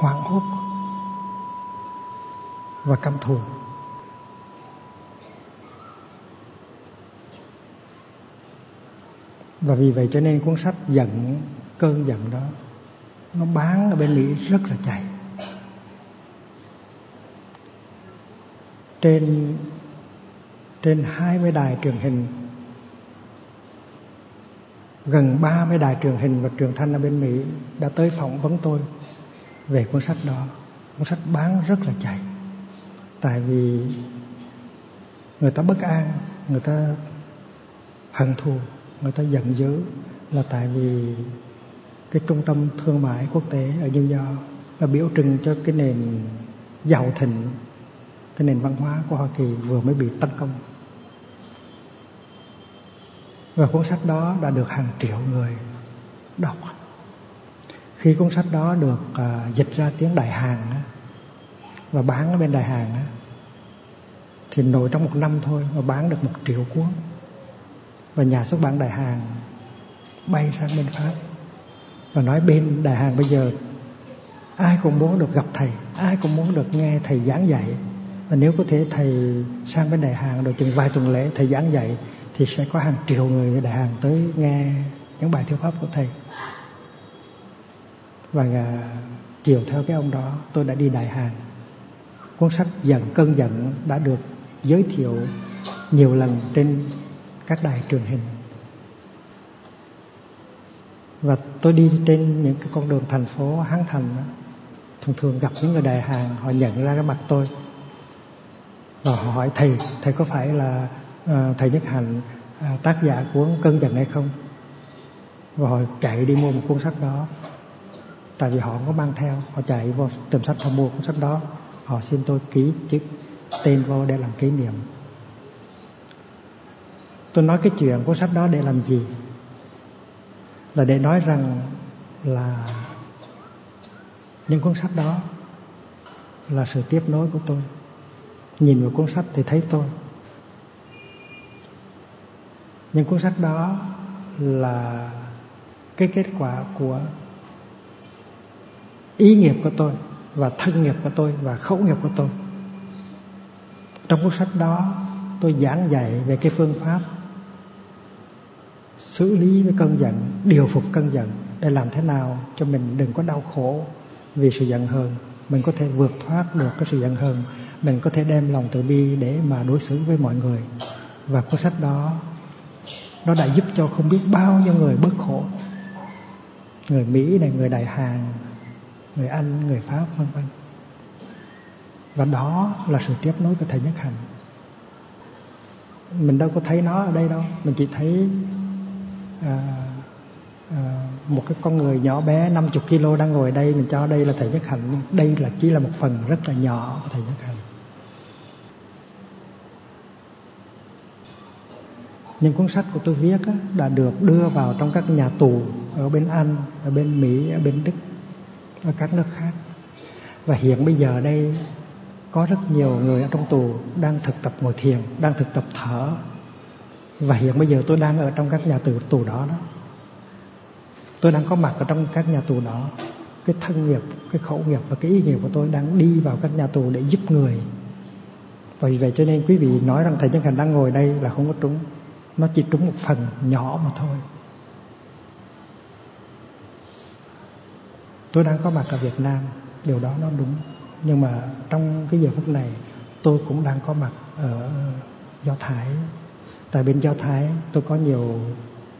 hoảng hốt và căm thù. Và vì vậy cho nên cuốn sách giận, cơn giận đó, nó bán ở bên Mỹ rất là chạy. Trên trên 20 đài truyền hình, gần 30 đài truyền hình và truyền thanh ở bên Mỹ đã tới phỏng vấn tôi về cuốn sách đó. Cuốn sách bán rất là chạy. Tại vì người ta bất an, người ta hận thù, người ta giận dữ là tại vì cái trung tâm thương mại quốc tế ở New York là biểu trưng cho cái nền giàu thịnh, cái nền văn hóa của Hoa Kỳ vừa mới bị tấn công. Và cuốn sách đó đã được hàng triệu người đọc khi cuốn sách đó được uh, dịch ra tiếng Đại Hàn á, và bán ở bên Đại Hàn á, thì nổi trong một năm thôi mà bán được một triệu cuốn. Và nhà xuất bản Đại Hàn bay sang bên Pháp và nói bên Đại Hàn bây giờ ai cũng muốn được gặp thầy ai cũng muốn được nghe thầy giảng dạy. Và nếu có thể thầy sang bên Đại Hàn rồi chừng vài tuần lễ thầy giảng dạy thì sẽ có hàng triệu người Đại Hàn tới nghe những bài thuyết pháp của thầy và chiều theo cái ông đó tôi đã đi Đại Hàn cuốn sách giận cơn giận đã được giới thiệu nhiều lần trên các đài truyền hình. Và tôi đi trên những cái con đường thành phố Hán Thành đó, thường thường gặp những người đại hàng họ nhận ra cái mặt tôi. Và họ hỏi thầy thầy có phải là uh, thầy Nhất Hạnh uh, tác giả của cơn giận hay không? Và họ chạy đi mua một cuốn sách đó tại vì họ không có mang theo, họ chạy vô tìm sách họ mua cuốn sách đó. Họ xin tôi ký chữ tên vô để làm kỷ niệm. Tôi nói cái chuyện cuốn sách đó để làm gì? Là để nói rằng là những cuốn sách đó là sự tiếp nối của tôi. Nhìn vào cuốn sách thì thấy tôi. Những cuốn sách đó là cái kết quả của ý nghiệp của tôi và thân nghiệp của tôi và khẩu nghiệp của tôi. Trong cuốn sách đó, tôi giảng dạy về cái phương pháp xử lý với cơn giận, điều phục cơn giận để làm thế nào cho mình đừng có đau khổ vì sự giận hờn. Mình có thể vượt thoát được cái sự giận hờn. Mình có thể đem lòng từ bi để mà đối xử với mọi người. Và cuốn sách đó, nó đã giúp cho không biết bao nhiêu người bớt khổ. Người mỹ này, người đại hàn người anh người pháp vân vân. Và đó là sự tiếp nối của thầy nhất hạnh. Mình đâu có thấy nó ở đây đâu. Mình chỉ thấy à, à, một cái con người nhỏ bé 50 kg đang ngồi đây mình cho đây là thầy nhất hạnh. Đây là chỉ là một phần rất là nhỏ của thầy nhất hạnh. Những cuốn sách của tôi viết á, đã được đưa vào trong các nhà tù ở bên Anh, ở bên Mỹ, ở bên Đức, ở các nước khác. Và hiện bây giờ đây có rất nhiều người ở trong tù đang thực tập ngồi thiền, đang thực tập thở. Và hiện bây giờ tôi đang ở trong các nhà tù tù đó đó. Tôi đang có mặt ở trong các nhà tù đó. Cái thân nghiệp, cái khẩu nghiệp và cái ý nghiệp của tôi đang đi vào các nhà tù để giúp người. Và vì vậy cho nên quý vị nói rằng Thầy Chân hành đang ngồi đây là không có trúng nó chỉ trúng một phần nhỏ mà thôi tôi đang có mặt ở Việt Nam, điều đó nó đúng. Nhưng mà trong cái giờ phút này, tôi cũng đang có mặt ở Do Thái. Tại bên Do Thái, tôi có nhiều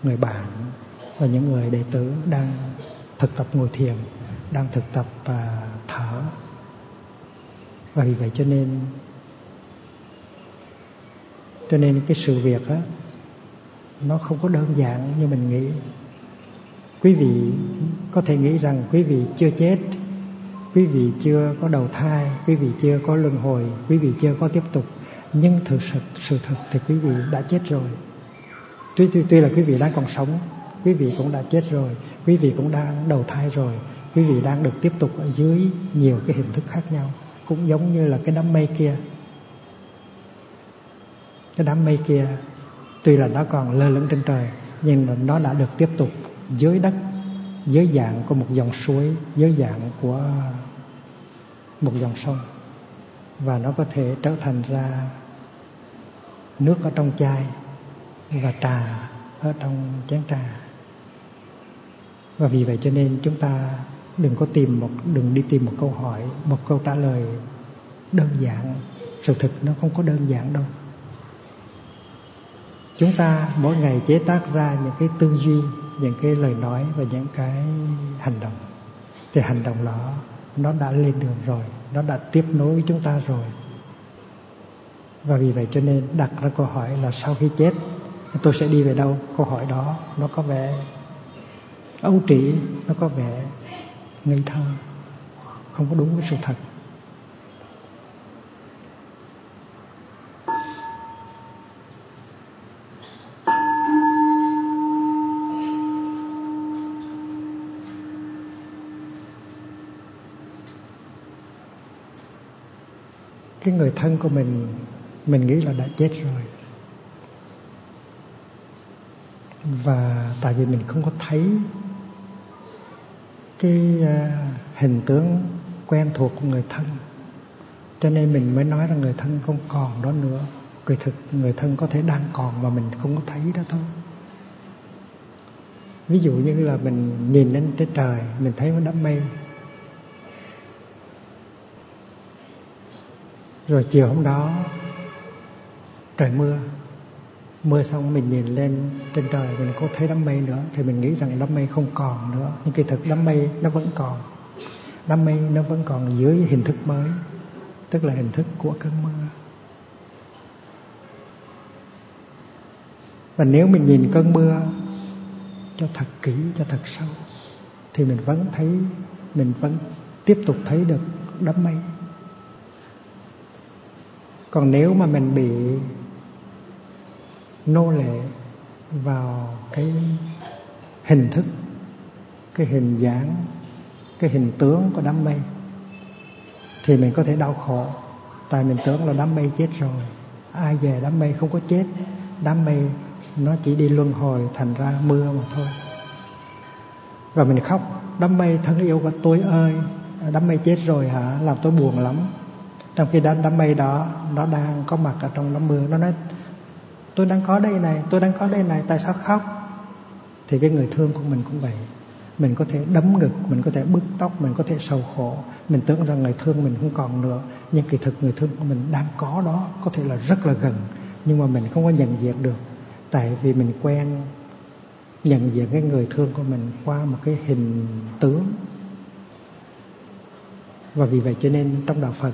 người bạn và những người đệ tử đang thực tập ngồi thiền, đang thực tập và thở. Và vì vậy cho nên cho nên cái sự việc á, nó không có đơn giản như mình nghĩ quý vị có thể nghĩ rằng quý vị chưa chết, quý vị chưa có đầu thai, quý vị chưa có luân hồi, quý vị chưa có tiếp tục. Nhưng thực sự sự thật thì quý vị đã chết rồi. Tuy tuy tuy là quý vị đang còn sống, quý vị cũng đã chết rồi, quý vị cũng đang đầu thai rồi, quý vị đang được tiếp tục ở dưới nhiều cái hình thức khác nhau, cũng giống như là cái đám mây kia. Cái đám mây kia tuy là nó còn lơ lửng trên trời, nhưng mà nó đã được tiếp tục dưới đất dưới dạng của một dòng suối dưới dạng của một dòng sông. Và nó có thể trở thành ra nước ở trong chai và trà ở trong chén trà. Và vì vậy cho nên chúng ta đừng có tìm một, đừng đi tìm một câu hỏi, một câu trả lời đơn giản. Sự thực nó không có đơn giản đâu. Chúng ta mỗi ngày chế tác ra những cái tư duy những cái lời nói và những cái hành động. Thì hành động đó, nó đã lên đường rồi, nó đã tiếp nối với chúng ta rồi. Và vì vậy cho nên đặt ra câu hỏi là sau khi chết, tôi sẽ đi về đâu? Câu hỏi đó, nó có vẻ ấu trĩ, nó có vẻ ngây thơ, không có đúng với sự thật. Cái người thân của mình mình nghĩ là đã chết rồi. Và tại vì mình không có thấy cái à, hình tướng quen thuộc của người thân, cho nên mình mới nói rằng người thân không còn đó nữa. Kỳ thực, người thân có thể đang còn mà mình không có thấy đó thôi. Ví dụ như là mình nhìn lên trên trời, mình thấy một đám mây rồi chiều hôm đó, trời mưa. Mưa xong mình nhìn lên trên trời, mình có thấy đám mây nữa, thì mình nghĩ rằng đám mây không còn nữa. Nhưng kỳ thực đám mây nó vẫn còn. Đám mây nó vẫn còn dưới hình thức mới, tức là hình thức của cơn mưa. Và nếu mình nhìn cơn mưa cho thật kỹ, cho thật sâu, thì mình vẫn thấy, mình vẫn tiếp tục thấy được đám mây còn nếu mà mình bị nô lệ vào cái hình thức, cái hình dáng, cái hình tướng của đám mây, thì mình có thể đau khổ. Tại mình tưởng là đám mây chết rồi, ai về đám mây không có chết, đám mây nó chỉ đi luân hồi thành ra mưa mà thôi. Và mình khóc, đám mây thân yêu của tôi ơi, đám mây chết rồi hả? Làm tôi buồn lắm trong khi đám, đám mây đó nó đang có mặt ở trong đám mưa nó nói tôi đang có đây này tôi đang có đây này tại sao khóc? Thì cái người thương của mình cũng vậy. Mình có thể đấm ngực mình có thể bứt tóc mình có thể sầu khổ. Mình tưởng rằng người thương mình không còn nữa nhưng kỳ thực người thương của mình đang có đó có thể là rất là gần nhưng mà mình không có nhận diện được. Tại vì mình quen nhận diện cái người thương của mình qua một cái hình tướng. Và vì vậy cho nên trong đạo Phật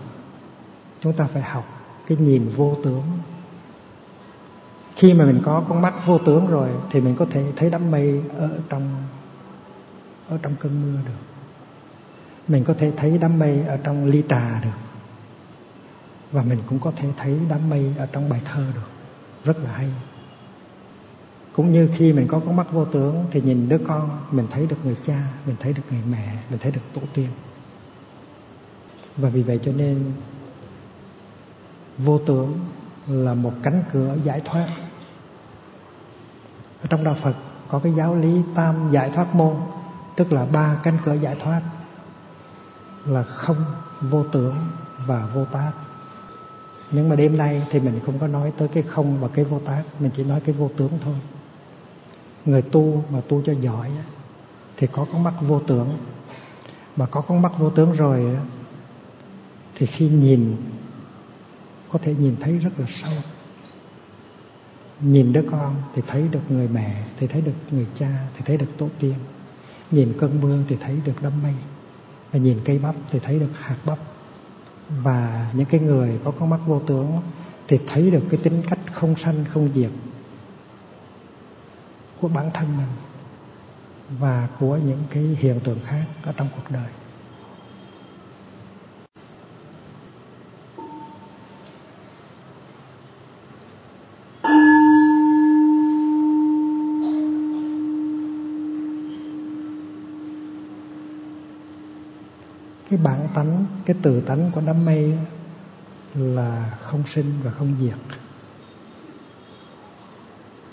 chúng ta phải học cái nhìn vô tướng. Khi mà mình có con mắt vô tướng rồi thì mình có thể thấy đám mây ở trong ở trong cơn mưa được. Mình có thể thấy đám mây ở trong ly trà được. Và mình cũng có thể thấy đám mây ở trong bài thơ được. Rất là hay. Cũng như khi mình có con mắt vô tướng thì nhìn đứa con, mình thấy được người cha, mình thấy được người mẹ, mình thấy được tổ tiên. Và vì vậy cho nên vô tưởng là một cánh cửa giải thoát. Ở trong đạo Phật có cái giáo lý tam giải thoát môn, tức là ba cánh cửa giải thoát, là không, vô tưởng và vô tác. Nhưng mà đêm nay thì mình không có nói tới cái không và cái vô tác, mình chỉ nói cái vô tướng thôi. Người tu mà tu cho giỏi thì có con mắt vô tưởng. Mà có con mắt vô tướng rồi thì khi nhìn có thể nhìn thấy rất là sâu. Nhìn đứa con thì thấy được người mẹ, thì thấy được người cha, thì thấy được tổ tiên. Nhìn cơn mưa thì thấy được đám mây. Và nhìn cây bắp thì thấy được hạt bắp. Và những cái người có con mắt vô tướng thì thấy được cái tính cách không sanh, không diệt của bản thân mình và của những cái hiện tượng khác ở trong cuộc đời. Cái bản tánh, cái từ tánh của đám mây là không sinh và không diệt.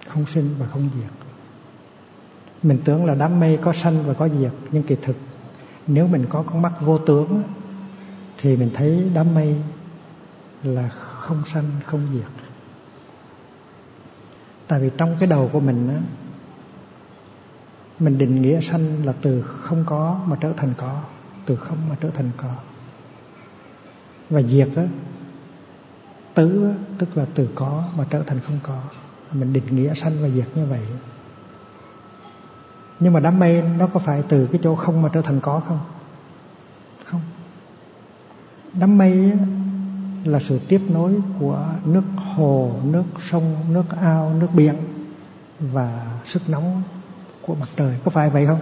Không sinh và không diệt. Mình tưởng là đám mây có sanh và có diệt, nhưng kỳ thực, nếu mình có con mắt vô tướng thì mình thấy đám mây là không sanh, không diệt. Tại vì trong cái đầu của mình á, mình định nghĩa sanh là từ không có mà trở thành có từ không mà trở thành có. Và diệt á tứ á, tức là từ có mà trở thành không có. Mình định nghĩa sanh và diệt như vậy. Nhưng mà đám mây nó có phải từ cái chỗ không mà trở thành có không? Không. Đám mây là sự tiếp nối của nước hồ nước sông nước ao nước biển và sức nóng của mặt trời. Có phải vậy không?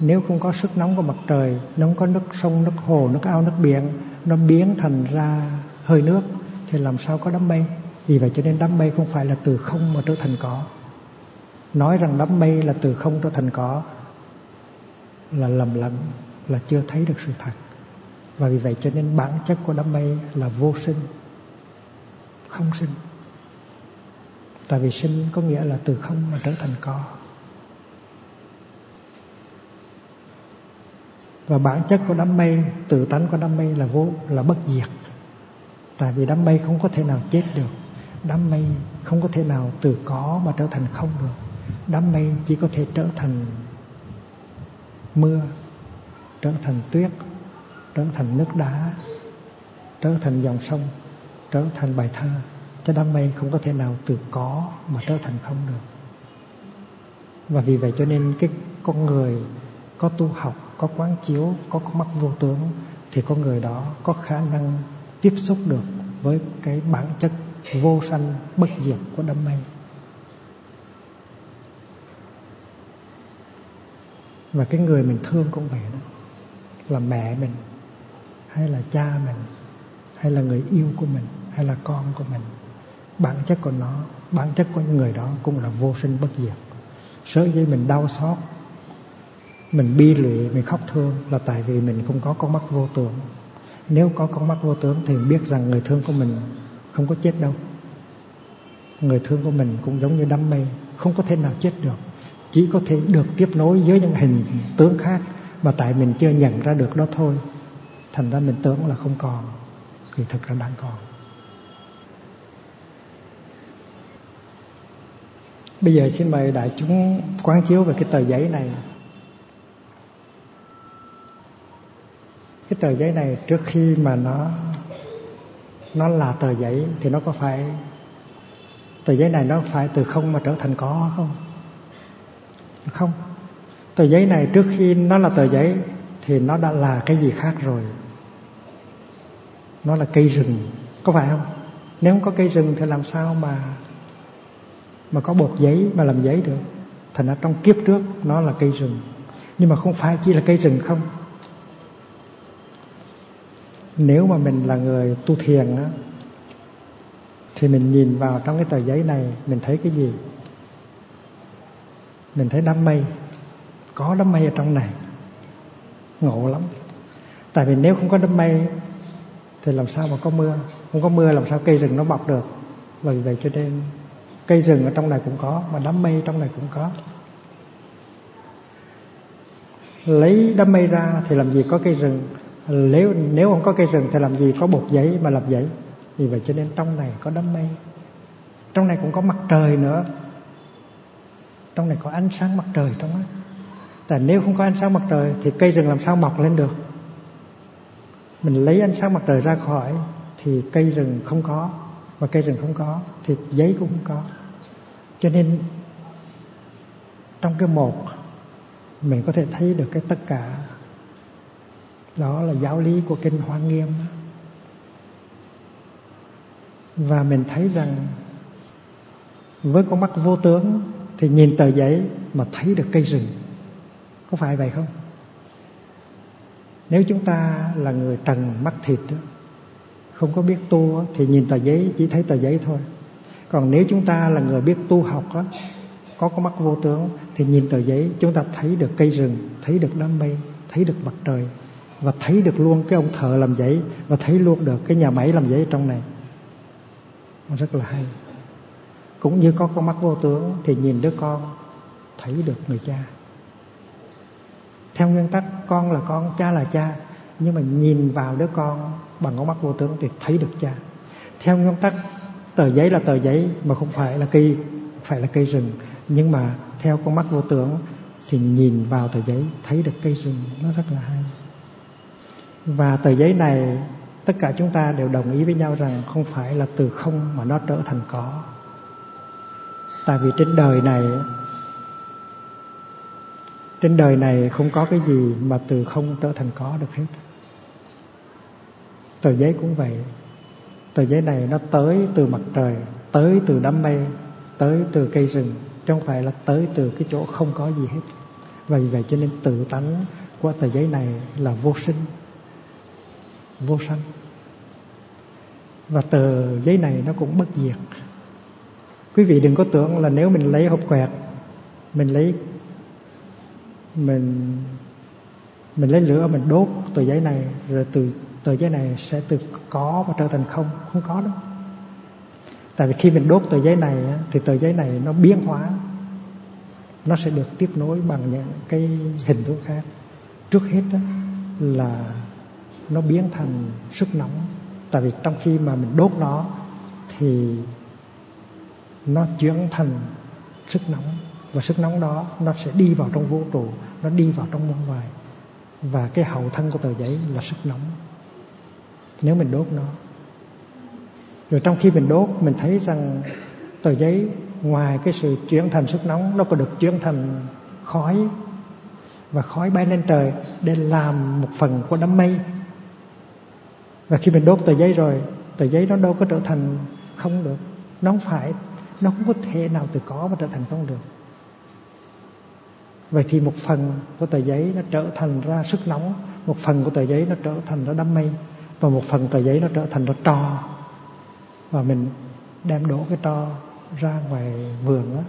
Nếu không có sức nóng của mặt trời nó không có nước sông, nước hồ, nước ao, nước biển, nó biến thành ra hơi nước, thì làm sao có đám mây? Vì vậy cho nên đám mây không phải là từ không mà trở thành có. Nói rằng đám mây là từ không trở thành có, là lầm lẫn, là chưa thấy được sự thật. Và vì vậy cho nên bản chất của đám mây là vô sinh, không sinh. Tại vì sinh có nghĩa là từ không mà trở thành có. Và bản chất của đám mây, tự tánh của đám mây là vô, là bất diệt. Tại vì đám mây không có thể nào chết được. Đám mây không có thể nào từ có mà trở thành không được. Đám mây chỉ có thể trở thành mưa, trở thành tuyết, trở thành nước đá, trở thành dòng sông, trở thành bài thơ. Cho đám mây không có thể nào từ có mà trở thành không được. Và vì vậy cho nên cái con người có tu học có quán chiếu, có con mắt vô tướng, thì con người đó có khả năng tiếp xúc được với cái bản chất vô sanh, bất diệt của đám mây. Và cái người mình thương cũng vậy đó. Là mẹ mình, hay là cha mình, hay là người yêu của mình, hay là con của mình. Bản chất của nó, bản chất của người đó cũng là vô sinh bất diệt. Sở dĩ mình đau xót mình bi lụy, mình khóc thương là tại vì mình không có con mắt vô tướng nếu có con mắt vô tướng thì biết rằng người thương của mình không có chết đâu. Người thương của mình cũng giống như đám mây, không có thể nào chết được. Chỉ có thể được tiếp nối với những hình tướng khác mà tại mình chưa nhận ra được đó thôi. Thành ra mình tưởng là không còn, thì thực ra đang còn. Bây giờ xin mời đại chúng quán chiếu về cái tờ giấy này. Cái tờ giấy này trước khi mà nó nó là tờ giấy thì nó có phải, tờ giấy này nó phải từ không mà trở thành có không? Không. Tờ giấy này trước khi nó là tờ giấy thì nó đã là cái gì khác rồi? Nó là cây rừng, có phải không? Nếu không có cây rừng thì làm sao mà mà có bột giấy mà làm giấy được? Thành ra trong kiếp trước nó là cây rừng. Nhưng mà không phải chỉ là cây rừng không nếu mà mình là người tu thiền á, thì mình nhìn vào trong cái tờ giấy này, mình thấy cái gì? Mình thấy đám mây. Có đám mây ở trong này. Ngộ lắm. Tại vì nếu không có đám mây, thì làm sao mà có mưa? Không có mưa làm sao cây rừng nó bọc được? Vì vậy cho nên, cây rừng ở trong này cũng có, mà đám mây trong này cũng có. Lấy đám mây ra thì làm gì có cây rừng? Nếu nếu không có cây rừng thì làm gì có bột giấy mà làm giấy? Vì vậy cho nên trong này có đám mây. Trong này cũng có mặt trời nữa. Trong này có ánh sáng mặt trời trong đó. Tại nếu không có ánh sáng mặt trời thì cây rừng làm sao mọc lên được? Mình lấy ánh sáng mặt trời ra khỏi thì cây rừng không có. Và cây rừng không có thì giấy cũng không có. Cho nên trong cái một, mình có thể thấy được cái tất cả đó là giáo lý của kinh hoa nghiêm và mình thấy rằng với con mắt vô tướng thì nhìn tờ giấy mà thấy được cây rừng. Có phải vậy không? Nếu chúng ta là người trần mắt thịt không có biết tu thì nhìn tờ giấy chỉ thấy tờ giấy thôi. Còn nếu chúng ta là người biết tu học á, có con mắt vô tướng thì nhìn tờ giấy chúng ta thấy được cây rừng, thấy được đám mây, thấy được mặt trời và thấy được luôn, cái ông thợ làm giấy, và thấy luôn được cái nhà máy làm giấy trong này. Rất là hay. Cũng như có con mắt vô tướng, thì nhìn đứa con, thấy được người cha. Theo nguyên tắc, con là con, cha là cha. Nhưng mà nhìn vào đứa con bằng con mắt vô tướng thì thấy được cha. Theo nguyên tắc, tờ giấy là tờ giấy, mà không phải là cây, phải là cây rừng. Nhưng mà theo con mắt vô tướng thì nhìn vào tờ giấy, thấy được cây rừng. Nó rất là hay và tờ giấy này, tất cả chúng ta đều đồng ý với nhau rằng không phải là từ không mà nó trở thành có. Tại vì trên đời này, trên đời này không có cái gì mà từ không trở thành có được hết. Tờ giấy cũng vậy. Tờ giấy này nó tới từ mặt trời, tới từ đám mây, tới từ cây rừng, chứ không phải là tới từ cái chỗ không có gì hết. Và vì vậy cho nên tự tánh của tờ giấy này là vô sinh vô sanh. Và tờ giấy này nó cũng bất diệt. Quý vị đừng có tưởng là nếu mình lấy hộp quẹt, mình lấy, mình mình lấy lửa, mình đốt tờ giấy này, rồi từ tờ giấy này sẽ từ có và trở thành không. Không có đâu. Tại vì khi mình đốt tờ giấy này thì tờ giấy này nó biến hóa. Nó sẽ được tiếp nối bằng những cái hình thức khác. Trước hết là nó biến thành sức nóng. Tại vì trong khi mà mình đốt nó, thì nó chuyển thành sức nóng. Và sức nóng đó, nó sẽ đi vào trong vũ trụ, nó đi vào trong bên ngoài và cái hậu thân của tờ giấy là sức nóng. Nếu mình đốt nó. Rồi trong khi mình đốt, mình thấy rằng tờ giấy ngoài cái sự chuyển thành sức nóng, nó còn được chuyển thành khói. Và khói bay lên trời để làm một phần của đám mây và khi mình đốt tờ giấy rồi, tờ giấy nó đâu có trở thành không được. Nó không phải, nó không có thể nào từ có mà trở thành không được. Vậy thì một phần của tờ giấy nó trở thành ra sức nóng, một phần của tờ giấy nó trở thành ra đám mây và một phần tờ giấy nó trở thành ra trò. Và mình đem đổ cái trò ra ngoài vườn đó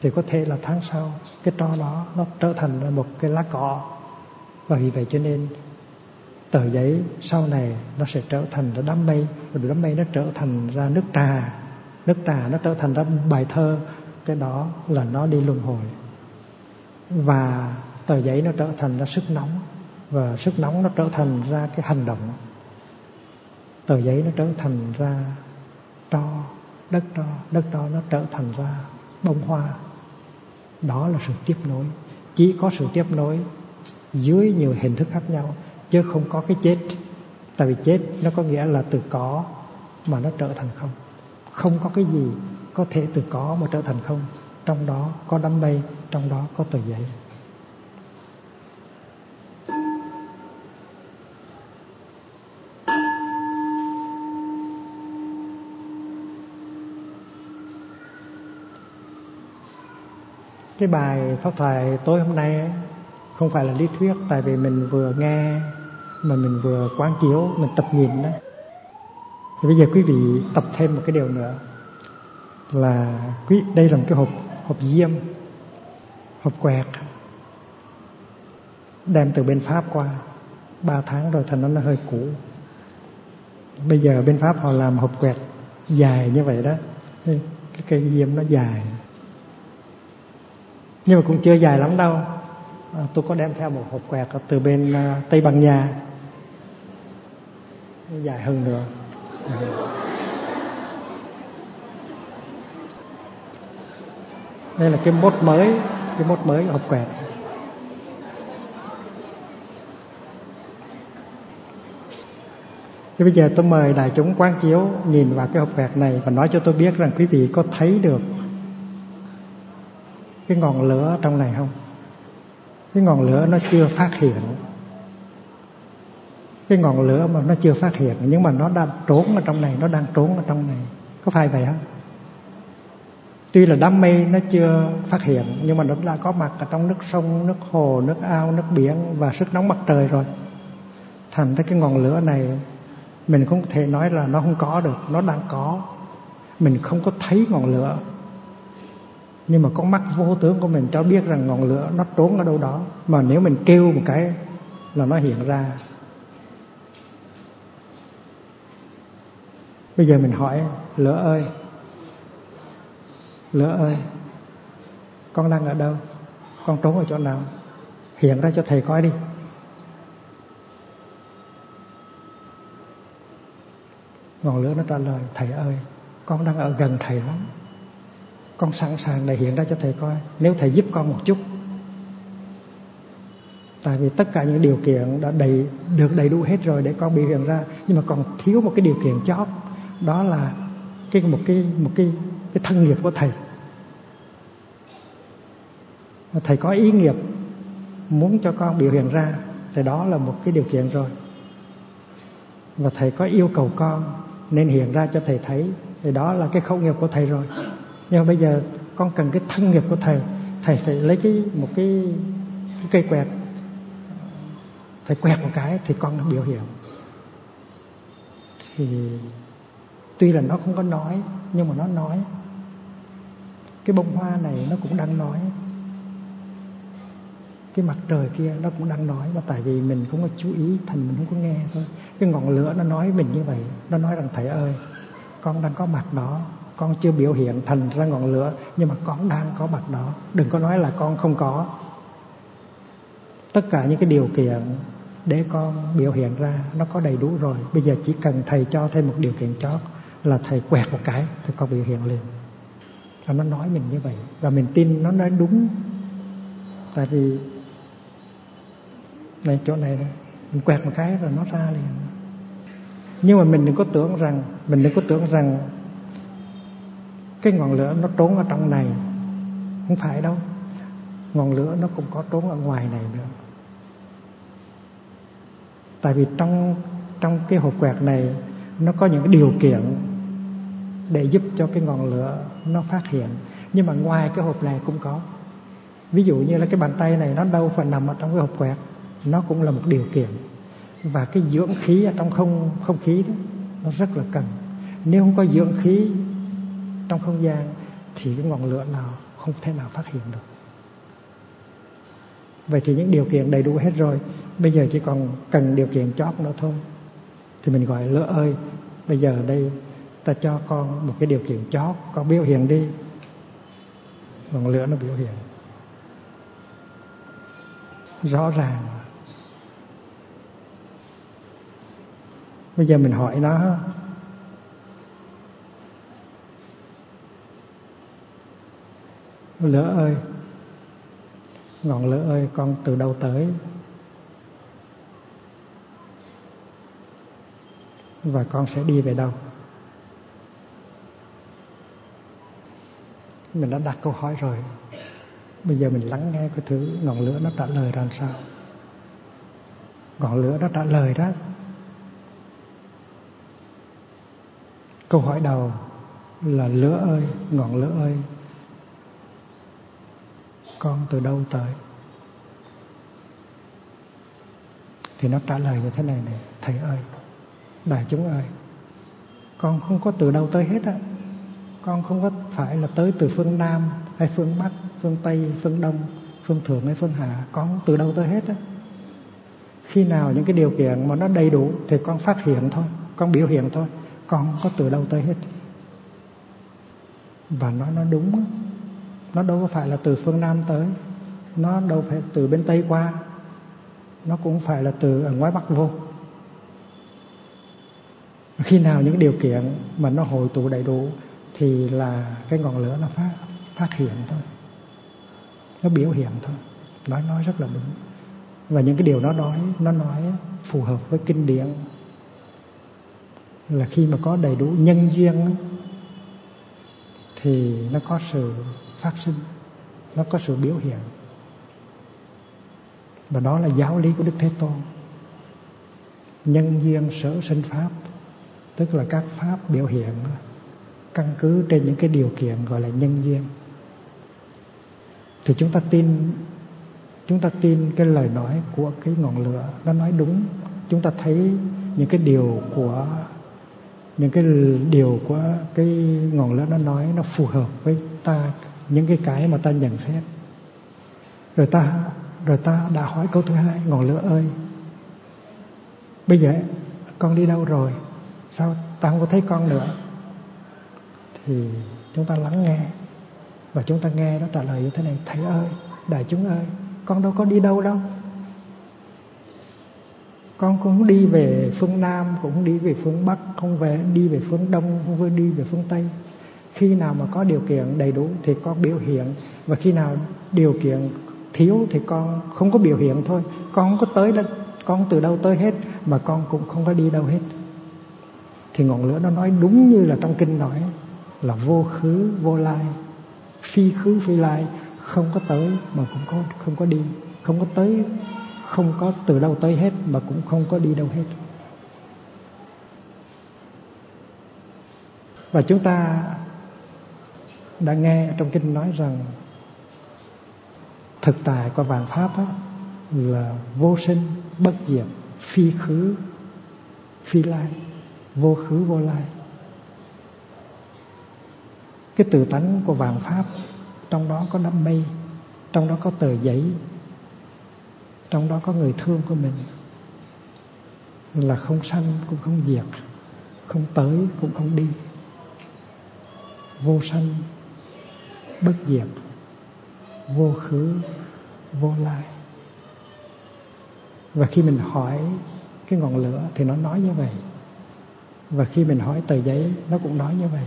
thì có thể là tháng sau cái trò đó nó trở thành ra một cái lá cỏ và vì vậy cho nên tờ giấy, sau này nó sẽ trở thành ra đám mây. Và đám mây nó trở thành ra nước trà. Nước trà nó trở thành ra bài thơ. Cái đó là nó đi luân hồi. Và tờ giấy nó trở thành ra sức nóng. Và sức nóng nó trở thành ra cái hành động. Tờ giấy nó trở thành ra tro, đất tro. Đất tro nó trở thành ra bông hoa. Đó là sự tiếp nối. Chỉ có sự tiếp nối dưới nhiều hình thức khác nhau chứ không có cái chết. Tại vì chết nó có nghĩa là từ có mà nó trở thành không. Không có cái gì có thể từ có mà trở thành không. Trong đó có đám mây, trong đó có tờ giấy. Cái bài pháp thoại tối hôm nay không phải là lý thuyết, tại vì mình vừa nghe mà mình vừa quán chiếu mình tập nhìn đó. Thì bây giờ quý vị tập thêm một cái điều nữa là quý đây là một cái hộp hộp diêm hộp quẹt đem từ bên pháp qua. Ba tháng rồi thành nó hơi cũ. Bây giờ bên pháp họ làm hộp quẹt dài như vậy đó. Cái cây diêm nó dài. Nhưng mà cũng chưa dài lắm đâu. À, tôi có đem theo một hộp quẹt từ bên uh, tây ban nha dài hơn nữa. À. đây là cái mốt mới, cái mốt mới hộp quẹt. Thì bây giờ tôi mời đại chúng quán chiếu nhìn vào cái hộp quẹt này và nói cho tôi biết rằng quý vị có thấy được cái ngọn lửa trong này không? Cái ngọn lửa nó chưa phát hiện cái ngọn lửa mà nó chưa phát hiện, nhưng mà nó đang trốn ở trong này, nó đang trốn ở trong này. Có phải vậy không? Tuy là đám mây nó chưa phát hiện, nhưng mà nó đã có mặt ở trong nước sông, nước hồ, nước ao, nước biển và sức nóng mặt trời rồi. Thành ra cái ngọn lửa này, mình không thể nói là nó không có được, nó đang có. Mình không có thấy ngọn lửa, nhưng mà con mắt vô tướng của mình cho biết rằng ngọn lửa nó trốn ở đâu đó. Mà nếu mình kêu một cái là nó hiện ra. Bây giờ mình hỏi lửa ơi lửa ơi, con đang ở đâu? Con trốn ở chỗ nào? Hiện ra cho thầy coi đi. Ngọn lửa nó trả lời, thầy ơi, con đang ở gần thầy lắm. Con sẵn sàng để hiện ra cho thầy coi, nếu thầy giúp con một chút. Tại vì tất cả những điều kiện đã đầy, được đầy đủ hết rồi để con biểu hiện ra, nhưng mà còn thiếu một cái điều kiện chót đó là cái một cái một cái cái thân nghiệp của thầy. Thầy có ý nghiệp muốn cho con biểu hiện ra thì đó là một cái điều kiện rồi. Và thầy có yêu cầu con nên hiện ra cho thầy thấy thì đó là cái khẩu nghiệp của thầy rồi. Nhưng mà bây giờ con cần cái thân nghiệp của thầy thầy phải lấy cái một cái, cái cây quẹt. Thầy quẹt một cái thì con biểu hiện. Thì tuy là nó không có nói, nhưng mà nó nói. Cái bông hoa này nó cũng đang nói. Cái mặt trời kia nó cũng đang nói, mà tại vì mình không có chú ý, thành mình không có nghe thôi. Cái ngọn lửa nó nói mình như vậy, nó nói rằng, thầy ơi, con đang có mặt đó. Con chưa biểu hiện thành ra ngọn lửa, nhưng mà con đang có mặt đó. Đừng có nói là con không có. Tất cả những cái điều kiện để con biểu hiện ra, nó có đầy đủ rồi. Bây giờ chỉ cần thầy cho thêm một điều kiện chót là thầy quẹt một cái thì có biểu hiện liền. Và nó nói mình như vậy, và mình tin nó nói đúng. Tại vì này, chỗ này đó, mình quẹt một cái rồi nó ra liền. Nhưng mà mình đừng có tưởng rằng, mình đừng có tưởng rằng cái ngọn lửa nó trốn ở trong này. Không phải đâu. Ngọn lửa nó cũng có trốn ở ngoài này nữa. Tại vì trong trong cái hộp quẹt này, nó có những điều kiện để giúp cho cái ngọn lửa nó phát hiện. Nhưng mà ngoài cái hộp này cũng có. Ví dụ như là cái bàn tay này nó đâu phải nằm ở trong cái hộp quẹt, nó cũng là một điều kiện. Và cái dưỡng khí ở trong không không khí đó, nó rất là cần. Nếu không có dưỡng khí trong không gian, thì cái ngọn lửa nào không thể nào phát hiện được. Vậy thì những điều kiện đầy đủ hết rồi. Bây giờ chỉ còn cần điều kiện chót nữa thôi. Thì mình gọi lửa ơi. Bây giờ đây ta cho con một cái điều kiện chót. Con biểu hiện đi. Ngọn lửa nó biểu hiện. Rõ ràng. Bây giờ mình hỏi nó. Lửa ơi. Ngọn lửa ơi, con từ đâu tới? Và con sẽ đi về đâu? Mình đã đặt câu hỏi rồi. Bây giờ mình lắng nghe cái thứ ngọn lửa nó trả lời ra sao. Ngọn lửa nó trả lời đó. Câu hỏi đầu là lửa ơi, ngọn lửa ơi, con từ đâu tới? Thì nó trả lời như thế này này, thầy ơi, đại chúng ơi, con không có từ đâu tới hết á con không có phải là tới từ phương nam hay phương bắc, phương tây, phương đông, phương thượng hay phương hạ. Con từ đâu tới hết á? Khi nào những cái điều kiện mà nó đầy đủ thì con phát hiện thôi, con biểu hiện thôi. Con không có từ đâu tới hết? Và nó nó đúng nó đâu có phải là từ phương nam tới. Nó đâu phải từ bên tây qua. Nó cũng phải là từ ở ngoài bắc vô. Khi nào những điều kiện mà nó hội tụ đầy đủ thì là cái ngọn lửa nó phát phát hiện thôi. Nó biểu hiện thôi. Nói nói rất là đúng. Và những cái điều nó nói nó nói phù hợp với kinh điển. Là khi mà có đầy đủ nhân duyên thì nó có sự phát sinh, nó có sự biểu hiện. Và đó là giáo lý của đức thế tôn. Nhân duyên sở sinh pháp, tức là các pháp biểu hiện căn cứ trên những cái điều kiện gọi là nhân duyên. Thì chúng ta tin, chúng ta tin cái lời nói của cái ngọn lửa, nó nói đúng. Chúng ta thấy những cái điều của, những cái điều của cái ngọn lửa nó nói nó phù hợp với ta, những cái cái mà ta nhận xét. Rồi ta rồi ta đã hỏi câu thứ hai, ngọn lửa ơi, bây giờ con đi đâu rồi? Sao ta không có thấy con nữa? Thì chúng ta lắng nghe. Và chúng ta nghe nó trả lời như thế này, thầy ơi, đại chúng ơi, con đâu có đi đâu đâu. Con cũng đi về phương nam, cũng đi về phương bắc, không về, đi về phương đông, không đi về phương tây. Khi nào mà có điều kiện đầy đủ thì con biểu hiện. Và khi nào điều kiện thiếu thì con không có biểu hiện thôi. Con không có tới đâu con từ đâu tới hết, mà con cũng không có đi đâu hết. Thì ngọn lửa nó nói đúng như là trong kinh nói là vô khứ vô lai. Phi khứ phi lai không có tới mà cũng có không có đi. Không có tới không có từ đâu tới hết mà cũng không có đi đâu hết. Và chúng ta đã nghe trong kinh nói rằng thực tại của vạn pháp á, là vô sinh bất diệt phi khứ phi lai vô khứ vô lai cái từ tánh của vạn pháp, trong đó có đám mây, trong đó có tờ giấy, trong đó có người thương của mình. Là không sanh, cũng không diệt, không tới, cũng không đi. Vô sanh, bất diệt, vô khứ, vô lai. Và khi mình hỏi cái ngọn lửa thì nó nói như vậy. Và khi mình hỏi tờ giấy, nó cũng nói như vậy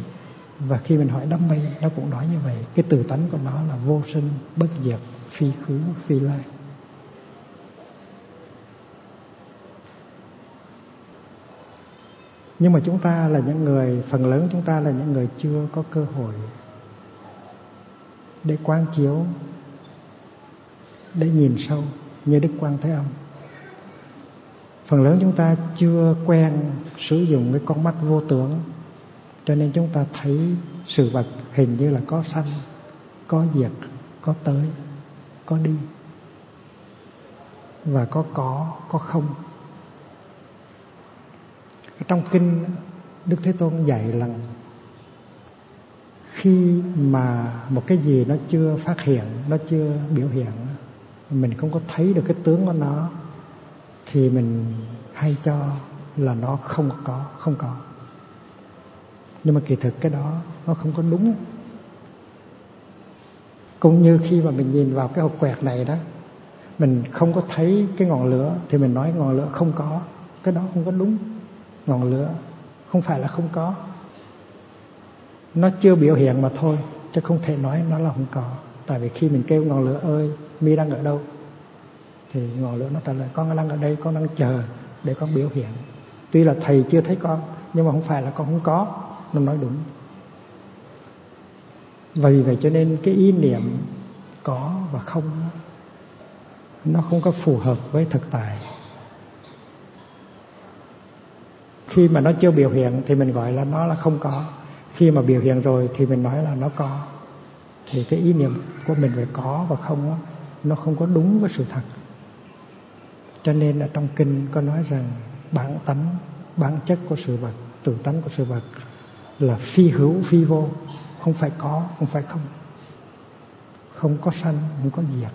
và khi mình hỏi đám mây, nó cũng nói như vậy. Cái từ tánh của nó là vô sinh, bất diệt, phi khứ, phi lai. Nhưng mà chúng ta là những người, phần lớn chúng ta là những người chưa có cơ hội để quán chiếu, để nhìn sâu như đức quan thế âm. Phần lớn chúng ta chưa quen sử dụng cái con mắt vô tưởng cho nên chúng ta thấy sự vật hình như là có sanh, có diệt, có tới, có đi. Và có có có không. Trong kinh, đức thế tôn dạy là khi mà một cái gì nó chưa phát hiện, nó chưa biểu hiện, mình không có thấy được cái tướng của nó, thì mình hay cho là nó không có không có nhưng mà kỳ thực cái đó nó không có đúng. Cũng như khi mà mình nhìn vào cái hộp quẹt này đó, mình không có thấy cái ngọn lửa thì mình nói ngọn lửa không có. Cái đó không có đúng. Ngọn lửa không phải là không có. Nó chưa biểu hiện mà thôi, chứ không thể nói nó là không có. Tại vì khi mình kêu ngọn lửa, ơi, mi đang ở đâu? Thì ngọn lửa nó trả lời, con đang ở đây, con đang chờ để con biểu hiện. Tuy là thầy chưa thấy con, nhưng mà không phải là con không có nó nói đúng. Và vì vậy cho nên cái ý niệm có và không nó không có phù hợp với thực tại. Khi mà nó chưa biểu hiện thì mình gọi là nó là không có. Khi mà biểu hiện rồi thì mình nói là nó có. Thì cái ý niệm của mình về có và không đó, nó không có đúng với sự thật. Cho nên là trong kinh có nói rằng bản tánh bản chất của sự vật tự tánh của sự vật là phi hữu, phi vô. Không phải có, không phải không. Không có sanh, không có diệt.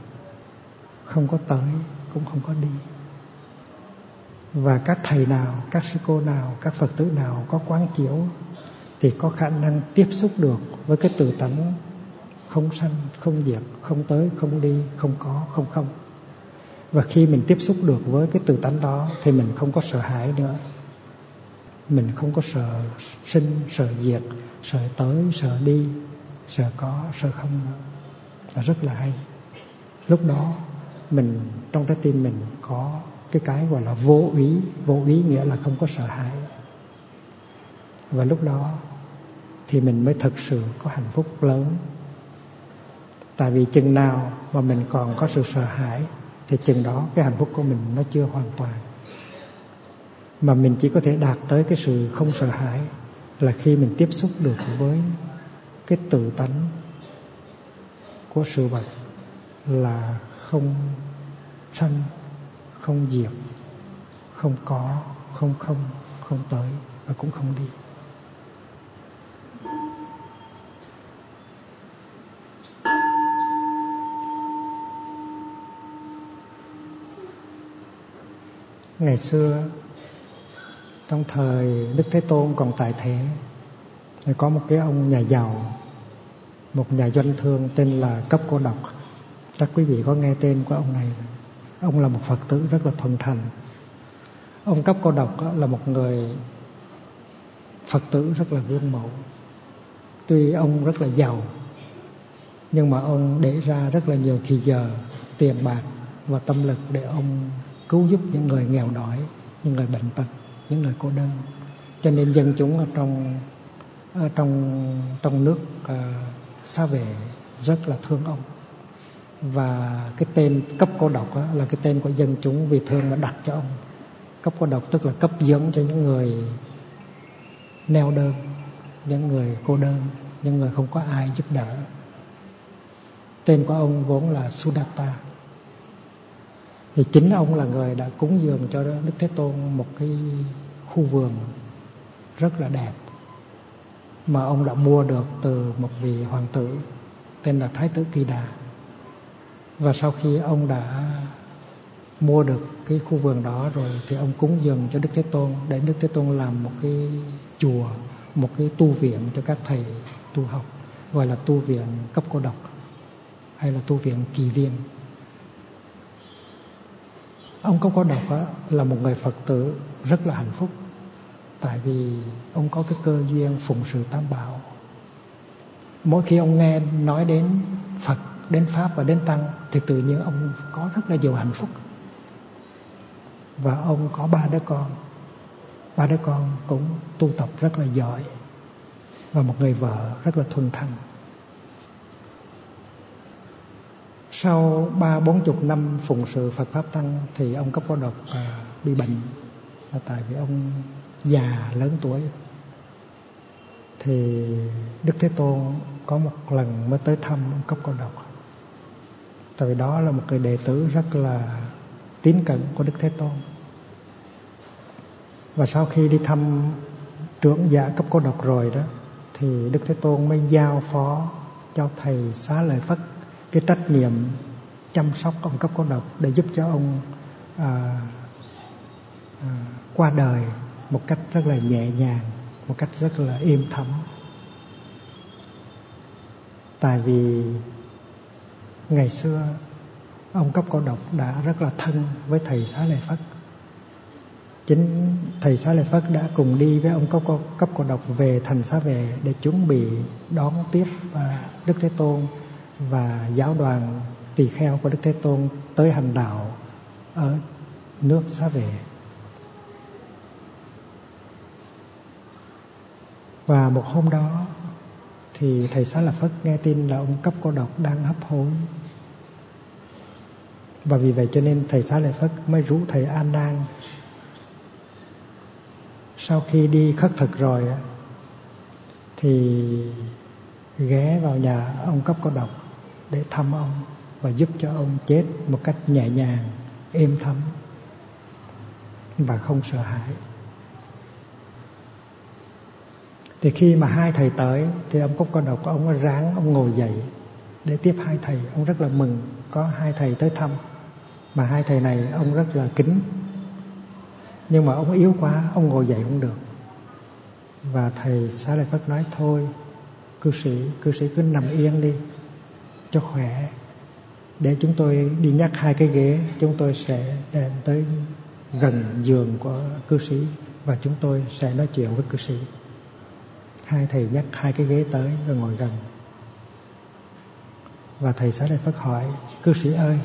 Không có tới, cũng không có đi. Và các thầy nào, các sư cô nào, các phật tử nào có quán chiếu thì có khả năng tiếp xúc được với cái tự tánh không sanh, không diệt, không tới, không đi, không có, không không. Và khi mình tiếp xúc được với cái tự tánh đó thì mình không có sợ hãi nữa mình không có sợ sinh, sợ diệt, sợ tới, sợ đi, sợ có, sợ không. Nữa và rất là hay. Lúc đó, mình, trong trái tim mình có cái cái gọi là vô ý. Vô ý nghĩa là không có sợ hãi. Và lúc đó thì mình mới thực sự có hạnh phúc lớn. Tại vì chừng nào mà mình còn có sự sợ hãi, thì chừng đó cái hạnh phúc của mình nó chưa hoàn toàn mà mình chỉ có thể đạt tới cái sự không sợ hãi là khi mình tiếp xúc được với cái tự tánh của sự vật là không sanh, không diệt, không có, không không không tới và cũng không đi. Ngày xưa trong thời đức thế tôn còn tại thế, thì có một cái ông nhà giàu, một nhà doanh thương tên là cấp cô độc. Chắc quý vị có nghe tên của ông này. Ông là một phật tử rất là thuần thành. Ông cấp cô độc là một người phật tử rất là gương mẫu. Tuy ông rất là giàu, nhưng mà ông để ra rất là nhiều thì giờ, tiền bạc và tâm lực để ông cứu giúp những người nghèo đói, những người bệnh tật những người cô đơn. Cho nên dân chúng ở trong ở trong trong nước à, xa về rất là thương ông. Và cái tên cấp cô độc đó, là cái tên của dân chúng vì thương mà đặt cho ông. Cấp cô độc tức là cấp dưỡng cho những người neo đơn những người cô đơn những người không có ai giúp đỡ. Tên của ông vốn là Sudatta thì chính ông là người đã cúng dường cho Đức Thế Tôn một cái khu vườn rất là đẹp mà ông đã mua được từ một vị hoàng tử tên là Thái tử Kỳ Đà. Và sau khi ông đã mua được cái khu vườn đó rồi thì ông cúng dường cho Đức Thế Tôn để Đức Thế Tôn làm một cái chùa, một cái tu viện cho các thầy tu học, gọi là tu viện cấp cô độc hay là tu viện kỳ viên ông có có độc á, là một người Phật tử rất là hạnh phúc. Tại vì ông có cái cơ duyên phụng sự tam bảo. Mỗi khi ông nghe nói đến Phật đến Pháp và đến Tăng thì tự nhiên ông có rất là nhiều hạnh phúc. Và ông có ba đứa con. Ba đứa con cũng tu tập rất là giỏi. Và một người vợ rất là thuần thành sau ba bốn chục năm phụng sự Phật pháp tăng thì ông cấp phó độc à, bị bệnh là tại vì ông già lớn tuổi. Thì Đức Thế Tôn có một lần mới tới thăm ông cấp cô độc. Tại vì đó là một người đệ tử rất là tín cận của Đức Thế Tôn. Và sau khi đi thăm trưởng giả cấp cô độc rồi đó thì Đức Thế Tôn mới giao phó cho thầy xá lợi Phất cái trách nhiệm chăm sóc ông cấp cô độc để giúp cho ông à, à, qua đời một cách rất là nhẹ nhàng một cách rất là êm thấm. Tại vì ngày xưa ông cấp cô độc đã rất là thân với thầy xá lợi phất. Chính thầy xá lợi phất đã cùng đi với ông cấp cô, cấp cô độc về thành xá về để chuẩn bị đón tiếp à, đức thế tôn và giáo đoàn tỳ kheo của đức thế tôn tới hành đạo ở nước xá về và một hôm đó, thì thầy xá lợi phất nghe tin là ông cấp cô độc đang hấp hối. Và vì vậy cho nên thầy xá lợi phất mới rủ thầy an nan. Sau khi đi khất thực rồi thì ghé vào nhà ông cấp cô độc để thăm ông và giúp cho ông chết một cách nhẹ nhàng, êm thấm và không sợ hãi. Thì khi mà hai thầy tới, thì ông Cúc con độc ông ráng, ông ngồi dậy để tiếp hai thầy. Ông rất là mừng có hai thầy tới thăm. Mà hai thầy này ông rất là kính. Nhưng mà ông yếu quá, ông ngồi dậy không được. Và thầy xá lợi phất nói, thôi, cư sĩ cư sĩ cứ nằm yên đi cho khỏe. Để chúng tôi đi nhắc hai cái ghế, chúng tôi sẽ đem tới gần giường của cư sĩ và chúng tôi sẽ nói chuyện với cư sĩ. Hai thầy nhắc hai cái ghế tới và ngồi gần. Và thầy sẽ lại phát hỏi, cư sĩ ơi,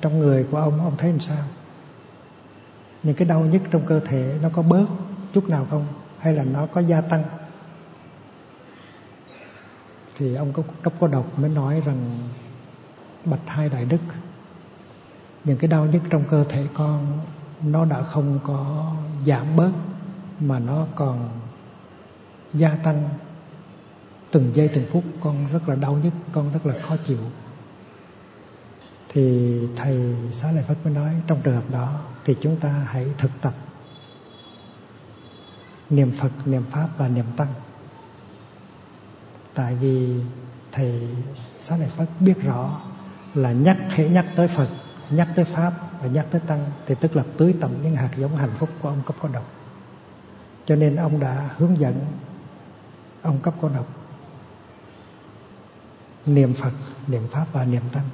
trong người của ông ông thấy làm sao? Những cái đau nhức trong cơ thể nó có bớt chút nào không? Hay là nó có gia tăng? Thì ông cấp cấp có độc mới nói rằng bạch hai đại đức, những cái đau nhức trong cơ thể con, nó đã không có giảm bớt, mà nó còn gia tăng từng giây từng phút. Con rất là đau nhức, con rất là khó chịu. Thì thầy xá lợi phất mới nói, trong trường hợp đó thì chúng ta hãy thực tập niệm phật, niệm pháp và niệm tăng tại vì thầy sát lợi phất biết rõ là nhắc, hễ nhắc tới phật, nhắc tới pháp và nhắc tới tăng thì tức là tưới tầm những hạt giống hạnh phúc của ông cấp có độc. Cho nên ông đã hướng dẫn ông cấp có độc niệm phật, niệm pháp và niệm tăng.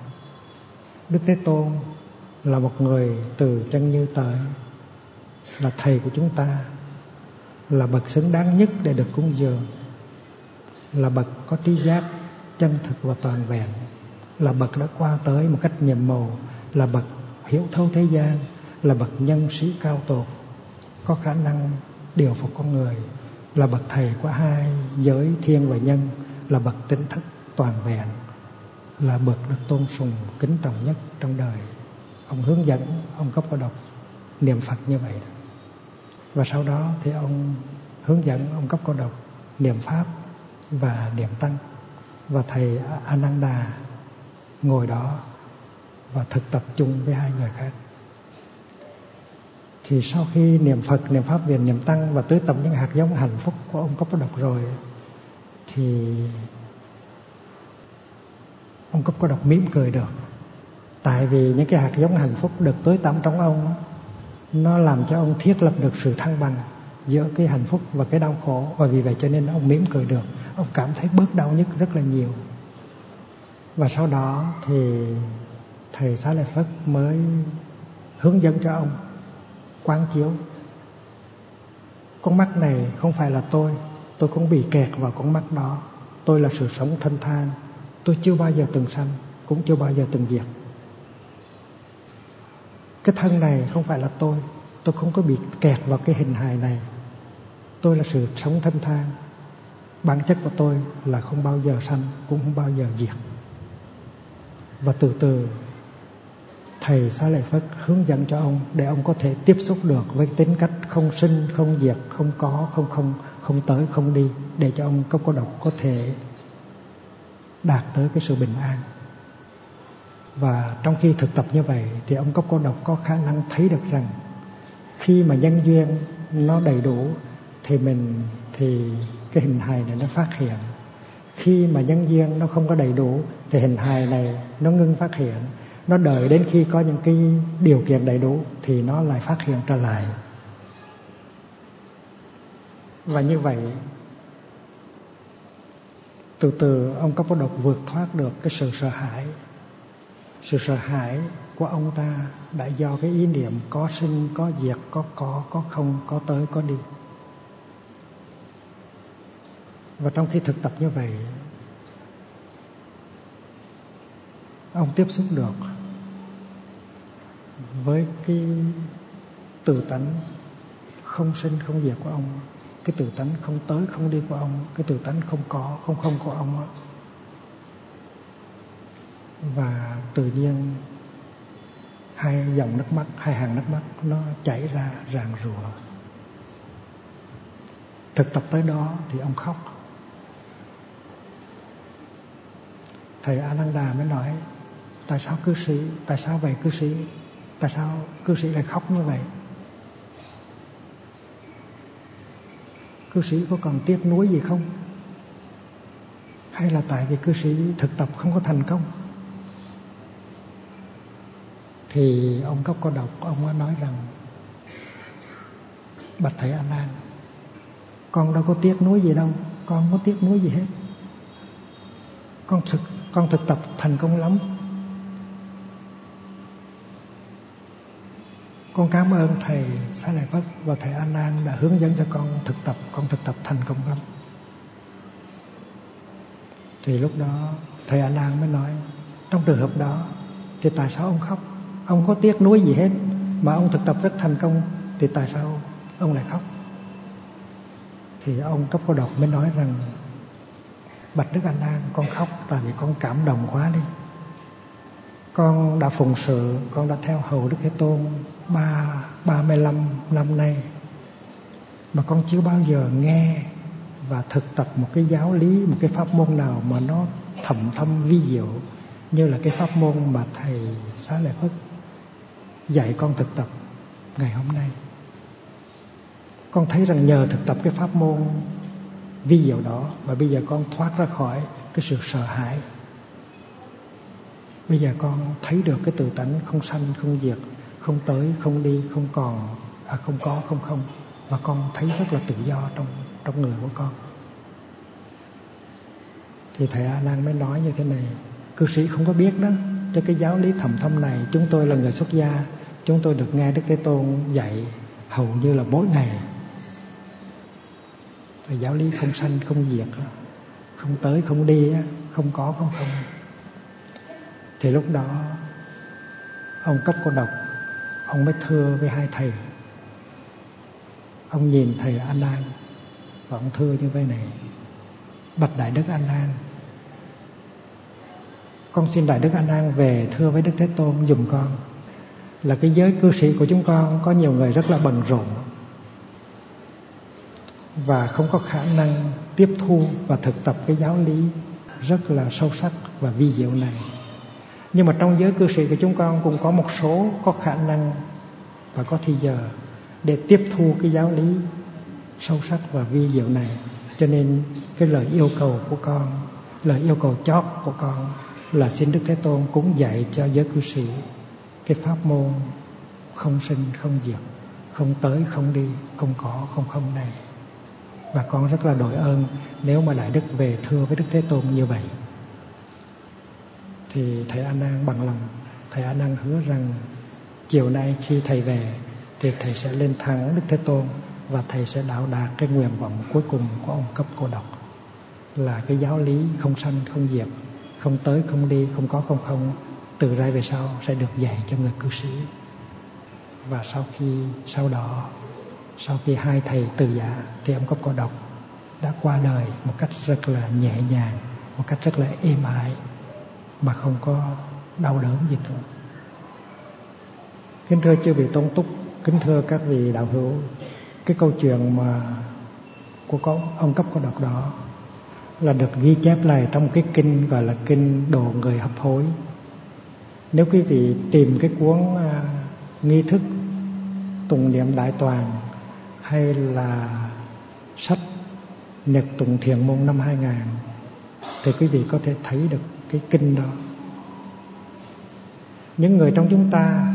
Đức thế tôn là một người từ chân như tới là thầy của chúng ta, là bậc xứng đáng nhất để được cúng dường là bậc có trí giác, chân thực và toàn vẹn. Là bậc đã qua tới một cách nhiệm màu, là bậc hiểu thấu thế gian, là bậc nhân sĩ cao tột, có khả năng điều phục con người. Là bậc thầy của hai giới thiên và nhân, là bậc tỉnh thức toàn vẹn. Là bậc được tôn sùng, kính trọng nhất trong đời. Ông hướng dẫn, ông cấp có độc, niệm phật như vậy. Và sau đó thì ông hướng dẫn, ông cấp cô độc, niệm pháp và niệm tăng. Và thầy Ananda ngồi đó và thực tập chung với hai người khác. Thì sau khi niệm Phật, niệm Pháp, niệm niệm Tăng và tưới tầm những hạt giống hạnh phúc của ông Cấp có độc rồi thì ông Cấp có độc mỉm cười được. Tại vì những cái hạt giống hạnh phúc được tưới tắm trong ông nó làm cho ông thiết lập được sự thăng bằng giữa cái hạnh phúc và cái đau khổ. Và vì vậy cho nên ông mỉm cười được. Ông cảm thấy bớt đau nhất rất là nhiều. Và sau đó thì thầy xá lợi phất mới hướng dẫn cho ông quán chiếu. Con mắt này không phải là tôi. Tôi cũng bị kẹt vào con mắt đó. Tôi là sự sống thanh thang. Tôi chưa bao giờ từng sanh, cũng chưa bao giờ từng diệt. Cái thân này không phải là tôi. Tôi không có bị kẹt vào cái hình hài này tôi là sự sống thanh thang. Bản chất của tôi là không bao giờ sanh, cũng không bao giờ diệt. Và từ từ, thầy xá lợi phất hướng dẫn cho ông để ông có thể tiếp xúc được với tính cách không sinh, không diệt, không có, không không không tới, không đi, để cho ông có có độc có thể đạt tới cái sự bình an. Và trong khi thực tập như vậy thì ông có cô độc, có khả năng thấy được rằng khi mà nhân duyên nó đầy đủ thì mình, thì cái hình hài này nó phát hiện. Khi mà nhân duyên nó không có đầy đủ, thì hình hài này nó ngưng phát hiện. Nó đợi đến khi có những cái điều kiện đầy đủ thì nó lại phát hiện trở lại. Và như vậy, từ từ ông có độc vượt thoát được cái sự sợ hãi. Sự sợ hãi của ông ta đã do cái ý niệm có sinh, có diệt, có có có không, có tới, có đi và trong khi thực tập như vậy, ông tiếp xúc được với cái tự tánh không sinh, không diệt của ông, cái tự tánh không tới, không đi của ông, cái tự tánh không có, không không của ông và tự nhiên hai dòng nước mắt, hai hàng nước mắt nó chảy ra ràng rùa thực tập tới đó thì ông khóc. Thầy Ananda mới nói, tại sao cư sĩ, tại sao vậy cư sĩ? Tại sao cư sĩ lại khóc như vậy? Cư sĩ có còn tiếc nuối gì không? Hay là tại vì cư sĩ thực tập không có thành công? Thì ông cấp có đọc ông ấy nói rằng, bạch thầy a nan con đâu có tiếc nuối gì đâu, con không có tiếc nuối gì hết con thực con thực tập thành công lắm. Con cảm ơn thầy Xá Lợi Phất và thầy An An đã hướng dẫn cho con thực tập, con thực tập thành công lắm. Thì lúc đó, thầy An An mới nói, trong trường hợp đó, thì tại sao ông khóc? Ông có tiếc nuối gì hết mà ông thực tập rất thành công, thì tại sao ông lại khóc? Thì ông cấp cô độc mới nói rằng bạch đức anh an, con khóc, tại vì con cảm động quá đi. Con đã phụng sự, con đã theo hầu đức thế tôn ba ba mươi lăm năm nay. Mà con chưa bao giờ nghe và thực tập một cái giáo lý, một cái pháp môn nào mà nó thầm thâm vi diệu như là cái pháp môn mà thầy xá lợi phất dạy con thực tập ngày hôm nay. Con thấy rằng nhờ thực tập cái pháp môn vi diệu đó và bây giờ con thoát ra khỏi cái sự sợ hãi. Bây giờ con thấy được cái tự tánh không sanh, không diệt, không tới, không đi, không còn à không có, không không và con thấy rất là tự do trong trong người của con. Thì thầy a nan mới nói như thế này, cư sĩ không có biết đó, cho cái giáo lý thầm thâm này, chúng tôi là người xuất gia, chúng tôi được nghe đức thế tôn dạy hầu như là mỗi ngày là giáo lý không sanh, không diệt không tới, không đi không có, không không. Thì lúc đó, ông cấp cô độc. Ông mới thưa với hai thầy. Ông nhìn thầy an An, và ông thưa như vậy này. Bạch đại đức an An. Con xin đại đức an An về thưa với đức thế tôn dùm con. Là cái giới cư sĩ của chúng con, có nhiều người rất là bận rộn và không có khả năng tiếp thu và thực tập cái giáo lý rất là sâu sắc và vi diệu này. Nhưng mà trong giới cư sĩ của chúng con cũng có một số có khả năng và có thì giờ để tiếp thu cái giáo lý sâu sắc và vi diệu này. Cho nên cái lời yêu cầu của con, lời yêu cầu chót của con là xin đức thế tôn cũng dạy cho giới cư sĩ cái pháp môn không sinh, không diệt, không tới, không đi, không có, không không này và con rất là đội ơn nếu mà đại đức về thưa với đức thế tôn như vậy. Thì thầy a nan bằng lòng. Thầy a nan hứa rằng chiều nay khi thầy về thì thầy sẽ lên thẳng đức thế tôn và thầy sẽ đạo đạt cái nguyện vọng cuối cùng của ông cấp cô độc. Là cái giáo lý không sanh, không diệt, không tới, không đi, không có, không không, từ ra về sau sẽ được dạy cho người cư sĩ. Và sau khi, sau đó sau khi hai thầy từ giả thì ông cấp cô độc đã qua đời một cách rất là nhẹ nhàng một cách rất là êm ái mà không có đau đớn gì nữa. Kính thưa chư vị tôn túc kính thưa các vị đạo hữu cái câu chuyện mà của con ông cấp cô độc đó là được ghi chép lại trong cái kinh gọi là kinh đồ người hấp hối. Nếu quý vị tìm cái cuốn uh, nghi thức tùng niệm đại toàn hay là sách nhật tùng thiền môn năm 2000 thì quý vị có thể thấy được cái kinh đó. Những người trong chúng ta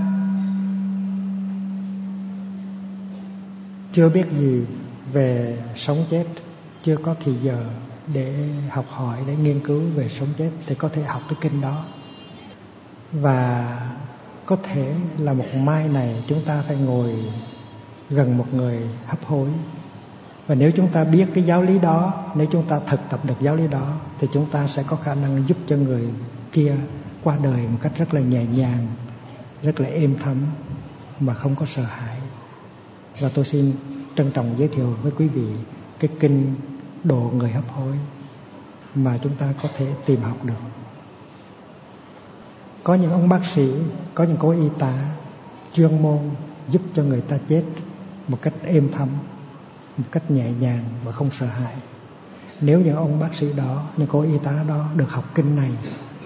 chưa biết gì về sống chết, chưa có thì giờ để học hỏi, để nghiên cứu về sống chết thì có thể học cái kinh đó. Và có thể là một mai này chúng ta phải ngồi gần một người hấp hối. Và nếu chúng ta biết cái giáo lý đó, nếu chúng ta thực tập được giáo lý đó, thì chúng ta sẽ có khả năng giúp cho người kia qua đời một cách rất là nhẹ nhàng, rất là êm thấm mà không có sợ hãi. Và tôi xin trân trọng giới thiệu với quý vị cái kinh độ người hấp hối mà chúng ta có thể tìm học được. Có những ông bác sĩ, có những cô y tá chuyên môn giúp cho người ta chết một cách êm thấm một cách nhẹ nhàng và không sợ hãi. Nếu những ông bác sĩ đó những cô y tá đó được học kinh này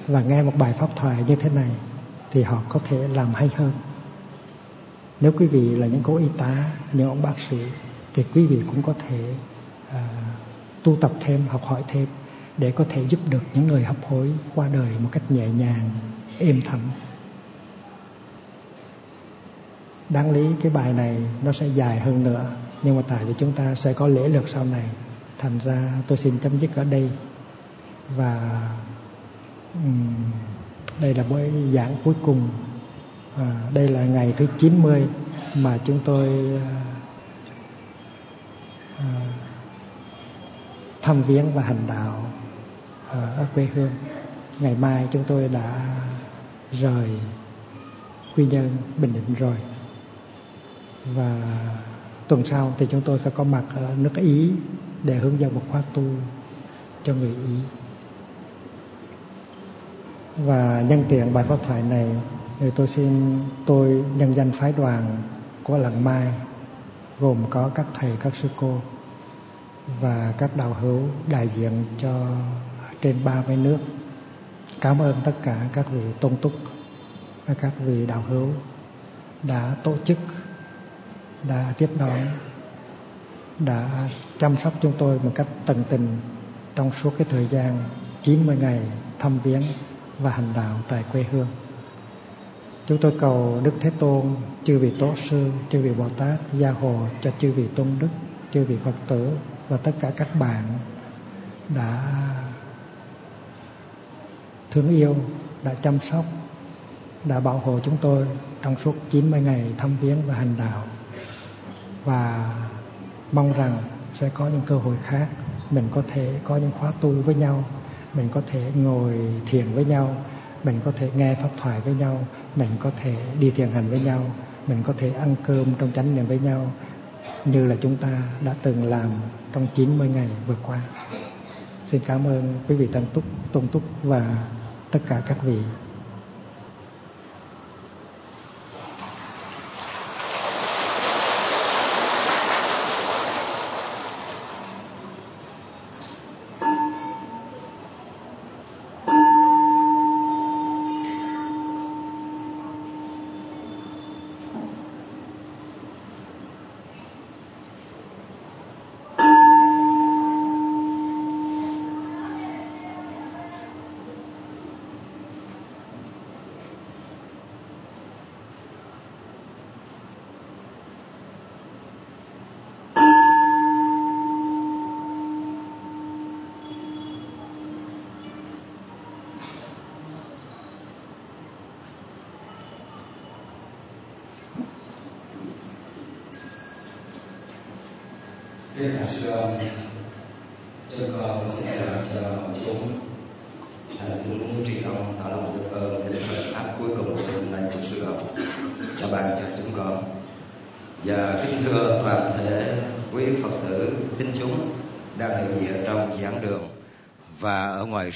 và nghe một bài pháp thoại như thế này thì họ có thể làm hay hơn. Nếu quý vị là những cô y tá những ông bác sĩ thì quý vị cũng có thể à, tu tập thêm học hỏi thêm để có thể giúp được những người hấp hối qua đời một cách nhẹ nhàng êm thấm đáng lý cái bài này nó sẽ dài hơn nữa nhưng mà tại vì chúng ta sẽ có lễ lượt sau này. Thành ra tôi xin chấm dứt ở đây. Và um, đây là buổi giảng cuối cùng. À, đây là ngày thứ 90 mà chúng tôi à, à, thăm viếng và hành đạo à, ở quê hương. Ngày mai chúng tôi đã rời quy nhơn bình định rồi và tuần sau thì chúng tôi phải có mặt ở nước ý để hướng dẫn một khóa tu cho người ý. Và nhân tiện bài pháp thoại này thì tôi xin, tôi nhân danh phái đoàn của làng mai, gồm có các thầy, các sư cô và các đạo hữu đại diện cho trên 30 nước. Cảm ơn tất cả các vị tôn túc và các vị đạo hữu đã tổ chức đã tiếp đón đã chăm sóc chúng tôi một cách tận tình trong suốt cái thời gian 90 ngày thăm viếng và hành đạo tại quê hương. Chúng tôi cầu Đức Thế Tôn, chư vị Tổ sư, chư vị Bồ Tát gia hộ cho chư vị tôn đức, chư vị Phật tử và tất cả các bạn đã thương yêu, đã chăm sóc, đã bảo hộ chúng tôi trong suốt 90 ngày thăm viếng và hành đạo. Và mong rằng sẽ có những cơ hội khác. Mình có thể có những khóa tu với nhau. Mình có thể ngồi thiền với nhau. Mình có thể nghe pháp thoại với nhau. Mình có thể đi thiền hành với nhau. Mình có thể ăn cơm trong chánh niệm với nhau như là chúng ta đã từng làm trong 90 ngày vừa qua. Xin cảm ơn quý vị Tăng Túc, Tôn Túc và tất cả các vị.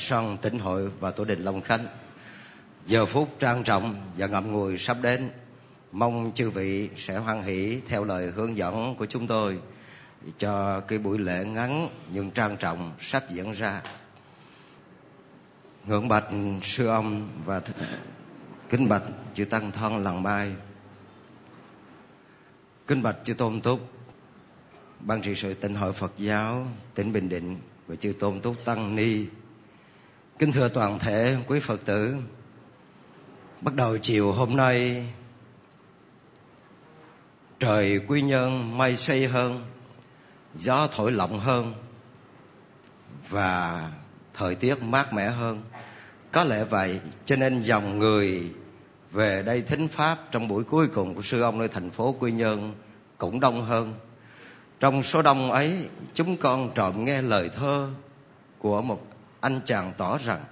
Sân tỉnh hội và tổ đình Long Khánh. Giờ phút trang trọng và ngậm ngùi sắp đến, mong chư vị sẽ hoan hỷ theo lời hướng dẫn của chúng tôi cho cái buổi lễ ngắn nhưng trang trọng sắp diễn ra. Ngưỡng bạch sư ông và kính bạch chư tăng thân lần mai. Kính bạch chư tôn túc, ban trị sự tỉnh hội Phật giáo tỉnh Bình Định và chư tôn túc tăng ni Kính thưa toàn thể quý Phật tử, Bắt đầu chiều hôm nay, Trời quy nhân mây xoay hơn, Gió thổi lộng hơn, Và thời tiết mát mẻ hơn. Có lẽ vậy, cho nên dòng người về đây thính Pháp Trong buổi cuối cùng của sư ông nơi thành phố Quy Nhơn Cũng đông hơn. Trong số đông ấy, chúng con trộm nghe lời thơ Của một anh chàng tỏ rằng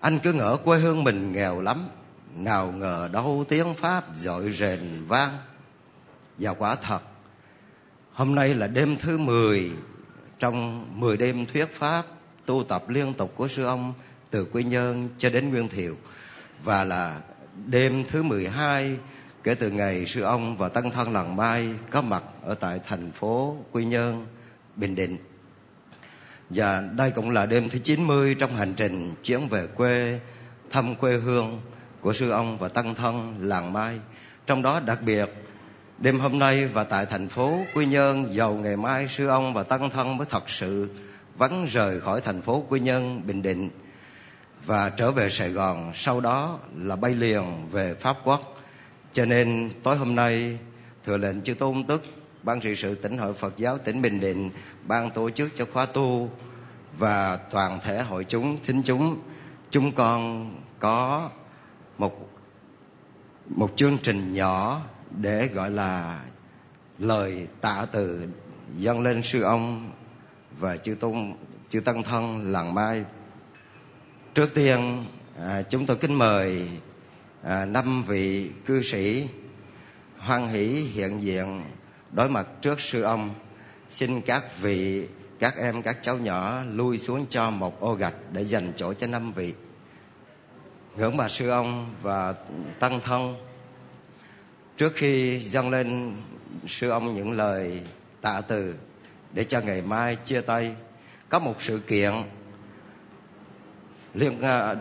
anh cứ ngỡ quê hương mình nghèo lắm nào ngờ đâu tiếng pháp dội rền vang và quả thật hôm nay là đêm thứ mười trong 10 đêm thuyết pháp tu tập liên tục của sư ông từ Quy Nhơn cho đến Nguyên Thiệu và là đêm thứ 12 kể từ ngày sư ông và tăng thân lần mai có mặt ở tại thành phố Quy Nhơn, Bình Định. Và đây cũng là đêm thứ 90 trong hành trình chuyến về quê thăm quê hương của sư ông và tăng thân làng Mai. Trong đó đặc biệt đêm hôm nay và tại thành phố Quy Nhơn giàu ngày mai sư ông và tăng thân mới thật sự vắng rời khỏi thành phố Quy Nhơn, Bình Định và trở về Sài Gòn sau đó là bay liền về Pháp Quốc. Cho nên tối hôm nay thừa lệnh chư tôn tức ban trị sự tỉnh hội Phật giáo tỉnh Bình Định ban tổ chức cho khóa tu và toàn thể hội chúng thính chúng. Chúng con có một một chương trình nhỏ để gọi là lời tạ từ dâng lên sư ông và chư tôn chư tăng thân làng mai. Trước tiên à, chúng tôi kính mời à, năm vị cư sĩ hoan hỷ hiện diện đối mặt trước sư ông xin các vị các em các cháu nhỏ lui xuống cho một ô gạch để dành chỗ cho năm vị. Ngưỡng bà sư ông và tăng thân trước khi dâng lên sư ông những lời tạ từ để cho ngày mai chia tay có một sự kiện liên uh, à,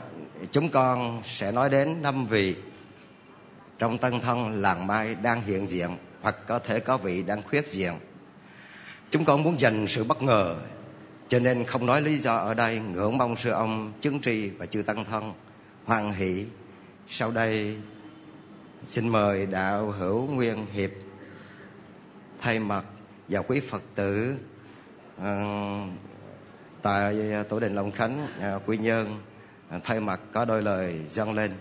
chúng con sẽ nói đến năm vị. Trong tân thân làng mai đang hiện diện hoặc có thể có vị đang khuyết diện chúng con muốn dành sự bất ngờ cho nên không nói lý do ở đây. Ngưỡng mong sư ông chứng tri và chư tăng thân hoan hỷ. Sau đây xin mời đạo hữu nguyên hiệp thay mặt và quý phật tử uh, tại tổ đình long khánh uh, quy nhơn uh, thay mặt có đôi lời dâng lên.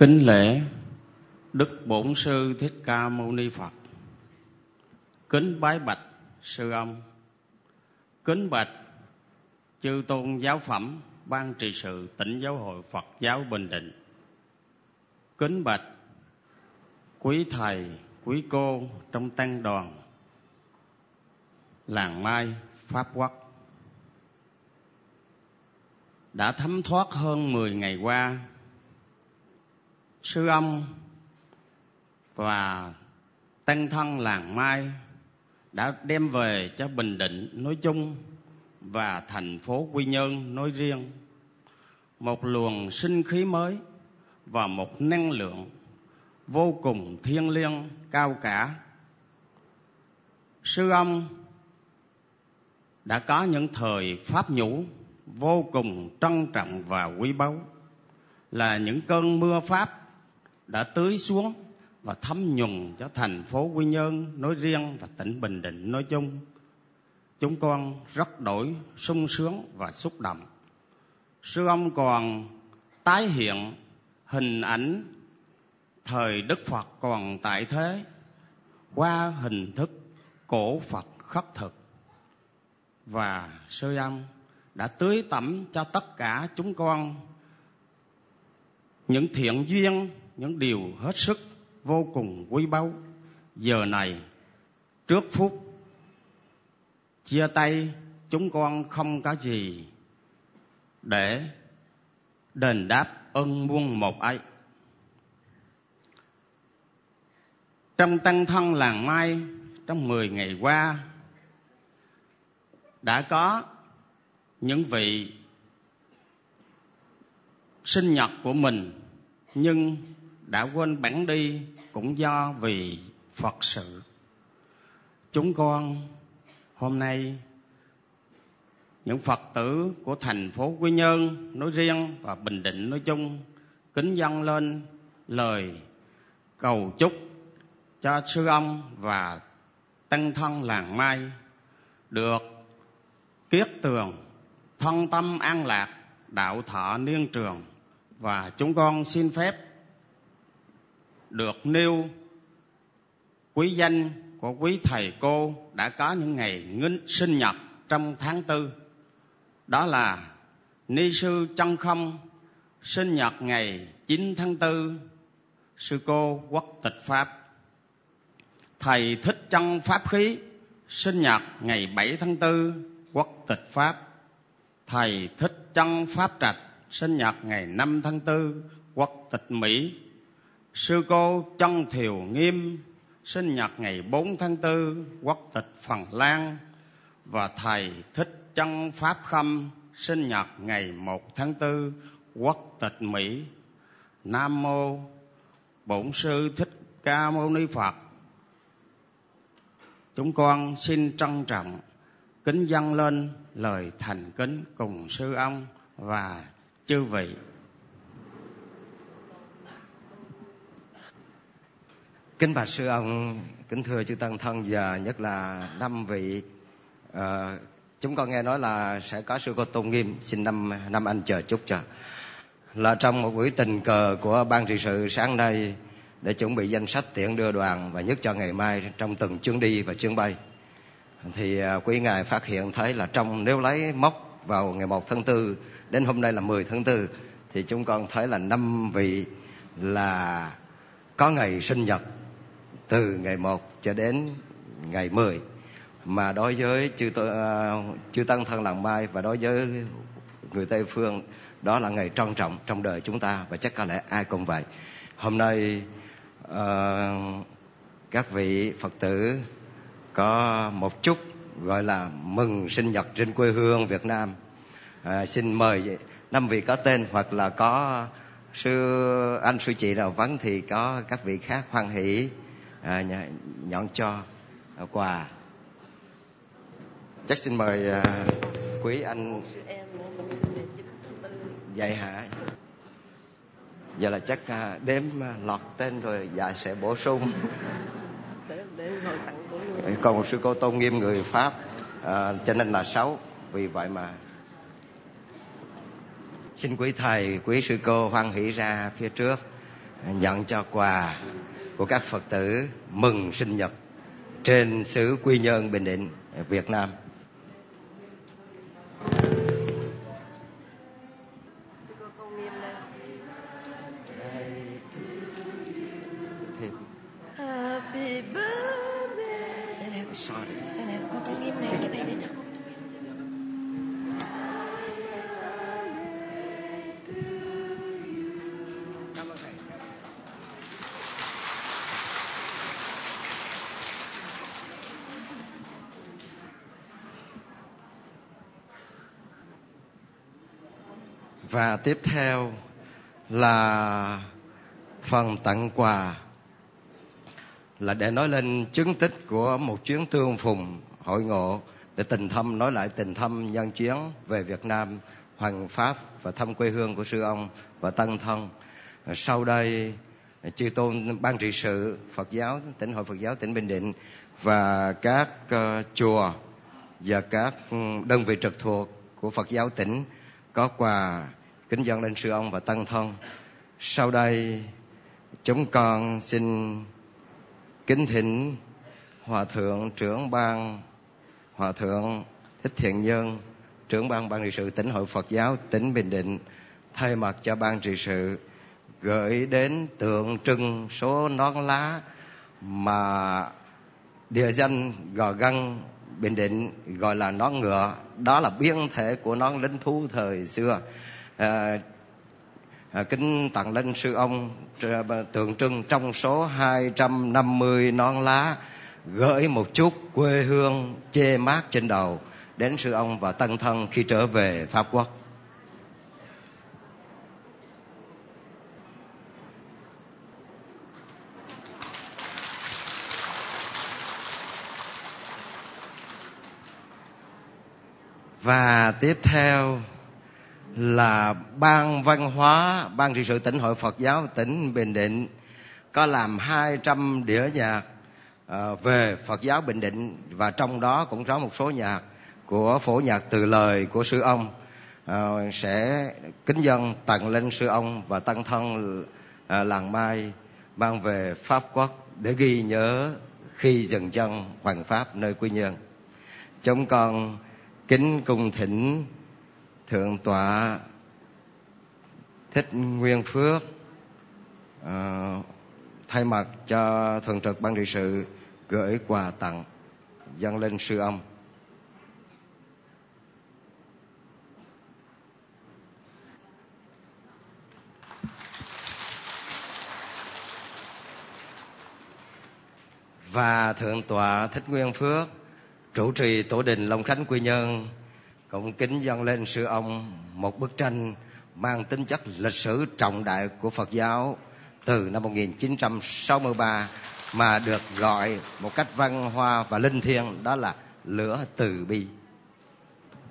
Kính lễ, đức bổn sư thích ca mâu ni phật. Kính bái bạch sư ông kính bạch chư tôn giáo phẩm, ban trị sự, tỉnh giáo hội phật giáo bình định. Kính bạch quý thầy, quý cô trong tăng đoàn, làng mai, pháp quốc. Đã thấm thoát hơn 10 ngày qua sư ông và tăng thân làng mai đã đem về cho bình định nói chung và thành phố quy nhơn nói riêng. Một luồng sinh khí mới và một năng lượng vô cùng thiêng liêng, cao cả. Sư ông đã có những thời pháp nhũ vô cùng trân trọng và quý báu, là những cơn mưa pháp đã tưới xuống và thấm nhuần cho thành phố quy nhơn nói riêng và tỉnh bình định nói chung. Chúng con rất đổi sung sướng và xúc động. Sư ông còn tái hiện hình ảnh thời đức phật còn tại thế qua hình thức cổ phật khắc thực. Và sư ông đã tưới tẩm cho tất cả chúng con những thiện duyên những điều hết sức vô cùng quý báu. Giờ này, trước phút chia tay, chúng con không có gì để đền đáp ơn muôn một ấy. Trong tăng thân làng mai, trong 10 ngày qua, đã có những vị sinh nhật của mình, nhưng đã quên bản đi cũng do vì phật sự. Chúng con, hôm nay, những phật tử của thành phố quy nhơn nói riêng và bình định nói chung, kính dâng lên lời cầu chúc cho sư ông và tăng thân làng mai được kiết tường, thân tâm an lạc, đạo thọ niên trường. Và chúng con xin phép được nêu, quý danh của quý thầy cô đã có những ngày nghinh sinh nhật trong tháng tư. Đó là ni sư chân không sinh nhật ngày 9 tháng 4 sư cô quốc tịch pháp. Thầy thích chân pháp khí sinh nhật ngày 7 tháng 4 quốc tịch pháp. Thầy thích chân pháp trạch sinh nhật ngày 5 tháng 4 quốc tịch mỹ sư cô Trân thiều nghiêm sinh nhật ngày 4 tháng 4 quốc tịch phần lan. Và thầy thích chân pháp khâm sinh nhật ngày 1 tháng 4 quốc tịch mỹ. Nam mô bổn sư thích ca mâu ni phật. Chúng con xin trân trọng kính dâng lên lời thành kính cùng sư ông và chư vị. Kính bạch sư ông kính thưa chư tăng thân và nhất là năm vị uh, chúng con nghe nói là sẽ có sư cô tôn nghiêm xin năm năm anh chờ chút cho. Là trong một buổi tình cờ của ban trị sự sáng nay để chuẩn bị danh sách tiện đưa đoàn và nhất cho ngày mai trong từng chuyến đi và chuyến bay. Thì ờ, quý ngài phát hiện thấy là trong nếu lấy mốc vào ngày 1 tháng 4 đến hôm nay là 10 tháng 4 thì chúng con thấy là năm vị là có ngày sinh nhật từ ngày 1 cho đến ngày 10 mà đối với chư uh, chư tăng thân làng mai và đối với người tây phương đó là ngày trân trọng trong đời chúng ta và chắc có lẽ ai cũng vậy. Hôm nay uh, các vị phật tử có một chút gọi là mừng sinh nhật trên quê hương việt nam. Uh, xin mời năm vị có tên hoặc là có sư anh sư chị nào vắng thì có các vị khác hoan hỷ à, nhọn cho à, quà. Chắc xin mời à, quý anh vậy hả? Giờ là chắc à, đếm à, lọt tên rồi dạ sẽ bổ sung. Còn một sư cô tôn nghiêm người pháp à, cho nên là sáu vì vậy mà. Xin quý thầy quý sư cô hoan hỷ ra phía trước à, nhận cho quà của các phật tử mừng sinh nhật trên xứ quy nhơn bình định việt nam và tiếp theo là phần tặng quà là để nói lên chứng tích của một chuyến tương phùng hội ngộ để tình thâm nói lại tình thâm nhân chuyến về Việt Nam hoàng pháp và thăm quê hương của sư ông và tân thân. Sau đây chư tôn ban trị sự Phật giáo tỉnh hội Phật giáo tỉnh Bình Định và các uh, chùa và các ừ, đơn vị trực thuộc của Phật giáo tỉnh có quà kính dâng lên sư ông và tăng thân. Sau đây, chúng con xin kính thỉnh hòa thượng trưởng ban, hòa thượng thích thiện nhân, trưởng ban ban trị sự tỉnh hội phật giáo tỉnh bình định, thay mặt cho ban trị sự gửi đến tượng trưng số nón lá mà địa danh gò găng, bình định gọi là nón ngựa. Đó là biến thể của nón lính thú thời xưa à, à, kính tặng lên sư ông tượng trưng trong số 250 non lá gửi một chút quê hương chê mát trên đầu đến sư ông và tân thân khi trở về Pháp Quốc. Và tiếp theo là ban văn hóa, ban trị sự tỉnh hội phật giáo tỉnh bình định có làm 200 đĩa nhạc ờ, về phật giáo bình định và trong đó cũng có một số nhạc của phổ nhạc từ lời của sư ông. Ờ, sẽ kính dân tặng lên sư ông và tăng thân ờ, làng mai mang về pháp quốc để ghi nhớ khi dừng chân hoàng pháp nơi quy nhơn chúng con kính cung thỉnh thượng tọa thích nguyên phước uh, thay mặt cho thường trực ban trị sự gửi quà tặng dâng lên sư ông. Và thượng tọa thích nguyên phước chủ trì tổ đình long khánh quy nhơn cũng kính dâng lên sư ông một bức tranh mang tính chất lịch sử trọng đại của Phật giáo từ năm 1963 mà được gọi một cách văn hoa và linh thiêng đó là lửa từ bi.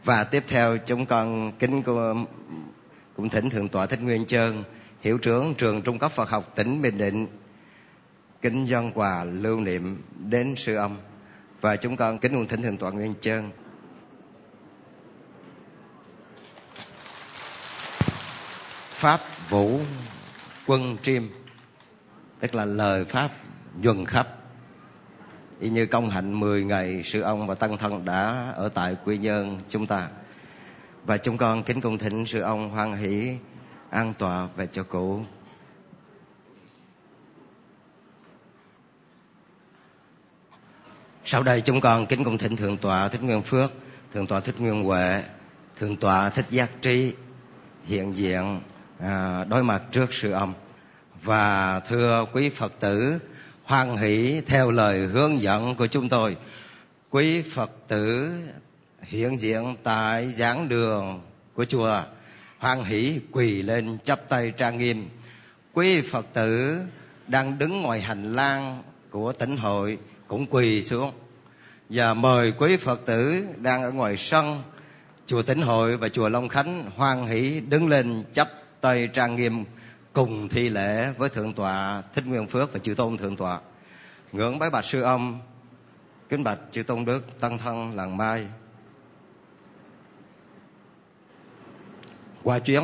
Và tiếp theo chúng con kính cũng thỉnh thượng tọa Thích Nguyên Trơn, hiệu trưởng trường Trung cấp Phật học tỉnh Bình Định kính dân quà lưu niệm đến sư ông và chúng con kính nguồn thỉnh thượng tọa Nguyên Trơn pháp vũ quân triêm, tức là lời pháp nhuần khắp. Y như công hạnh 10 ngày sư ông và tăng thân đã ở tại quy nhơn chúng ta. Và chúng con kính cung thỉnh sư ông hoan hỷ, an tọa về cho cụ. Sau đây chúng con kính cung thỉnh thượng tọa thích nguyên phước, thượng tọa thích nguyên huệ, thượng tọa thích giác trí hiện diện à, đối mặt trước sự ông và thưa quý phật tử hoan hỷ theo lời hướng dẫn của chúng tôi. Quý phật tử hiện diện tại giảng đường của chùa hoan hỷ quỳ lên chắp tay trang nghiêm. Quý phật tử đang đứng ngoài hành lang của tỉnh hội cũng quỳ xuống. Và mời quý phật tử đang ở ngoài sân chùa tỉnh hội và chùa long khánh hoan hỷ đứng lên chắp tây trang nghiêm cùng thi lễ với thượng tọa thích nguyên phước và chư tôn thượng tọa. Ngưỡng bái bạch sư ông, kính bạch chư tôn đức tăng thân làng mai. Qua chuyến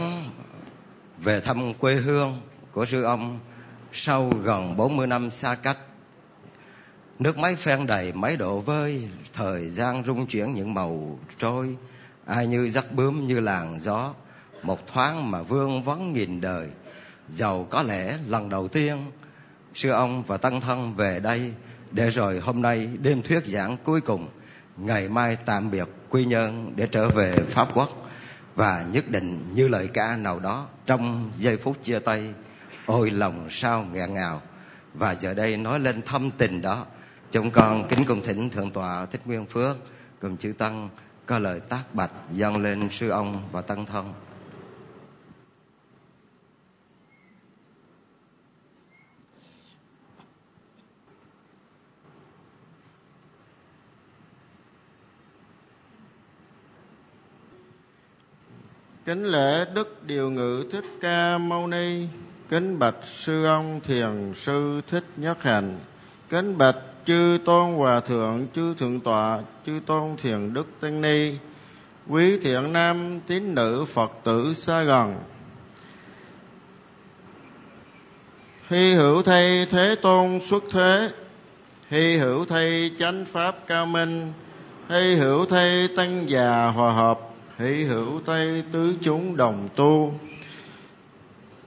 về thăm quê hương của sư ông sau gần 40 năm xa cách, nước máy phen đầy máy độ vơi, thời gian rung chuyển những màu trôi, ai như giấc bướm như làn gió một thoáng mà vương vấn nghìn đời. Giàu có lẽ lần đầu tiên, sư ông và tăng thân về đây để rồi hôm nay đêm thuyết giảng cuối cùng, ngày mai tạm biệt quy nhân để trở về pháp quốc và nhất định như lời ca nào đó trong giây phút chia tay, ôi lòng sao nghẹn ngào. Và giờ đây nói lên thâm tình đó, chúng con kính cùng thỉnh thượng tọa thích nguyên phước cùng chữ tăng có lời tác bạch dâng lên sư ông và tăng thân. Kính lễ Đức Điều Ngự Thích Ca Mâu Ni, kính bạch sư ông Thiền sư Thích Nhất Hạnh, kính bạch chư tôn hòa thượng, chư thượng tọa, chư tôn thiền đức tăng ni, quý thiện nam tín nữ Phật tử xa gần. Hy hữu thay thế tôn xuất thế, hy hữu thay chánh pháp cao minh, hy hữu thay tăng già hòa hợp, hỷ hữu tây tứ chúng đồng tu.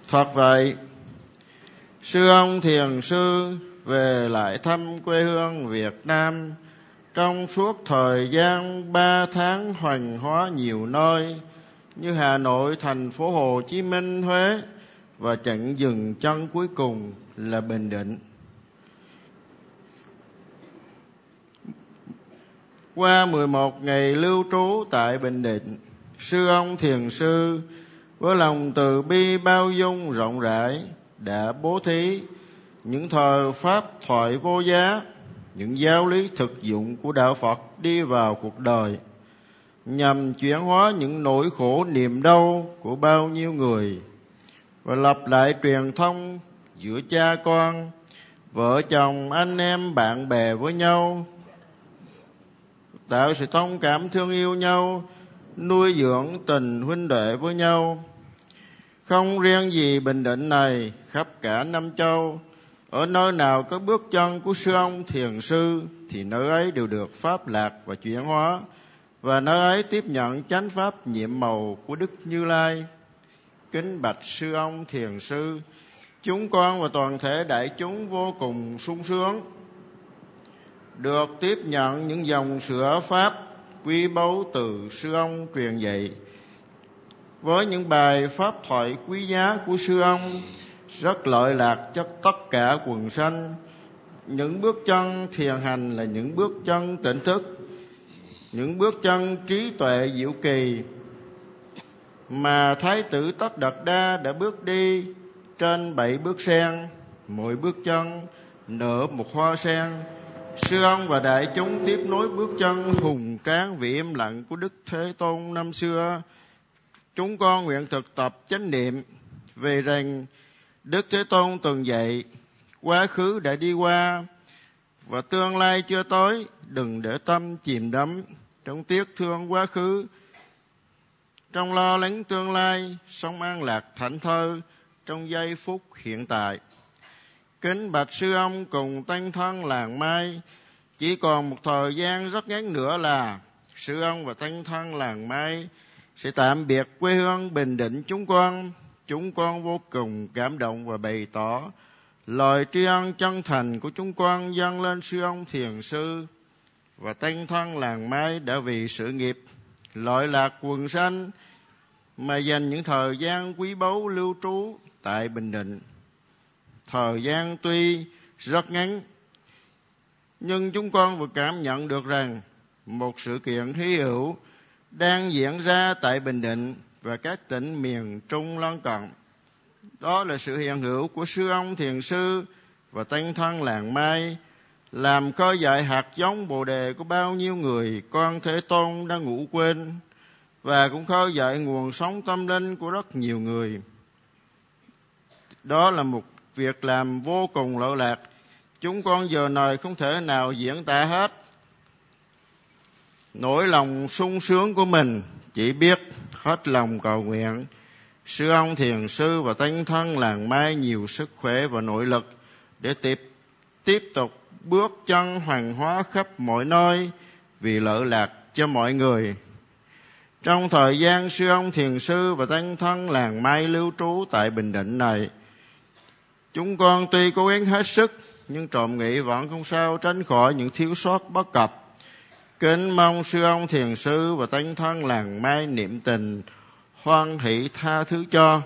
Thật vậy, sư ông thiền sư về lại thăm quê hương việt nam. Trong suốt thời gian ba tháng hoành hóa nhiều nơi, như hà nội, thành phố hồ chí minh huế, và chặng dừng chân cuối cùng là bình định. Qua 11 ngày lưu trú tại Bình Định, sư ông thiền sư với lòng từ bi bao dung rộng rãi đã bố thí những thời pháp thoại vô giá, những giáo lý thực dụng của đạo Phật đi vào cuộc đời nhằm chuyển hóa những nỗi khổ niềm đau của bao nhiêu người và lập lại truyền thông giữa cha con, vợ chồng, anh em, bạn bè với nhau tạo sự thông cảm thương yêu nhau, nuôi dưỡng tình huynh đệ với nhau. Không riêng gì bình định này, khắp cả năm châu, ở nơi nào có bước chân của sư ông thiền sư, thì nơi ấy đều được pháp lạc và chuyển hóa, và nơi ấy tiếp nhận chánh pháp nhiệm màu của đức như lai. Kính bạch sư ông thiền sư, chúng con và toàn thể đại chúng vô cùng sung sướng được tiếp nhận những dòng sữa pháp quý báu từ sư ông truyền dạy. Với những bài pháp thoại quý giá của sư ông, rất lợi lạc cho tất cả quần sanh. Những bước chân thiền hành là những bước chân tỉnh thức, những bước chân trí tuệ diệu kỳ. Mà thái tử tất đạt đa đã bước đi trên bảy bước sen, mỗi bước chân nở một hoa sen sư ông, và đại chúng tiếp nối bước chân hùng tráng vị im lặng của đức thế tôn năm xưa, chúng con nguyện thực tập chánh niệm về rằng đức thế tôn từng dạy, quá khứ đã đi qua và tương lai chưa tới, đừng để tâm chìm đắm trong tiếc thương quá khứ. Trong lo lắng tương lai, sống an lạc thảnh thơi trong giây phút hiện tại kính bạch sư ông cùng tăng thân làng mai chỉ còn một thời gian rất ngắn nữa là sư ông và tăng thân làng mai sẽ tạm biệt quê hương bình định chúng con chúng con vô cùng cảm động và bày tỏ lời tri ân chân thành của chúng con dâng lên sư ông thiền sư và tăng thân làng mai đã vì sự nghiệp lợi lạc quần sanh mà dành những thời gian quý báu lưu trú tại Bình Định. Thời gian tuy rất ngắn, nhưng chúng con vừa cảm nhận được rằng một sự kiện hy hữu đang diễn ra tại Bình Định và các tỉnh miền Trung lân cận. Đó là sự hiện hữu của sư ông thiền sư và tăng thân làng Mai làm khơi dậy hạt giống bồ đề của bao nhiêu người con Thế Tôn đang ngủ quên và cũng khơi dậy nguồn sống tâm linh của rất nhiều người. Đó là một việc làm vô cùng lợi lạc. Chúng con giờ này không thể nào diễn tả hết. Nỗi lòng sung sướng của mình chỉ biết hết lòng cầu nguyện. Sư ông thiền sư và tánh thân làng mai nhiều sức khỏe và nội lực để tiếp tiếp tục bước chân hoàng hóa khắp mọi nơi vì lợi lạc cho mọi người trong thời gian sư ông thiền sư và tăng thân làng mai lưu trú tại bình định này chúng con tuy cố gắng hết sức, nhưng trộm nghĩ vẫn không sao tránh khỏi những thiếu sót bất cập. Kính mong sư ông thiền sư và tăng thân làng mai niệm tình, hoan hỷ tha thứ cho.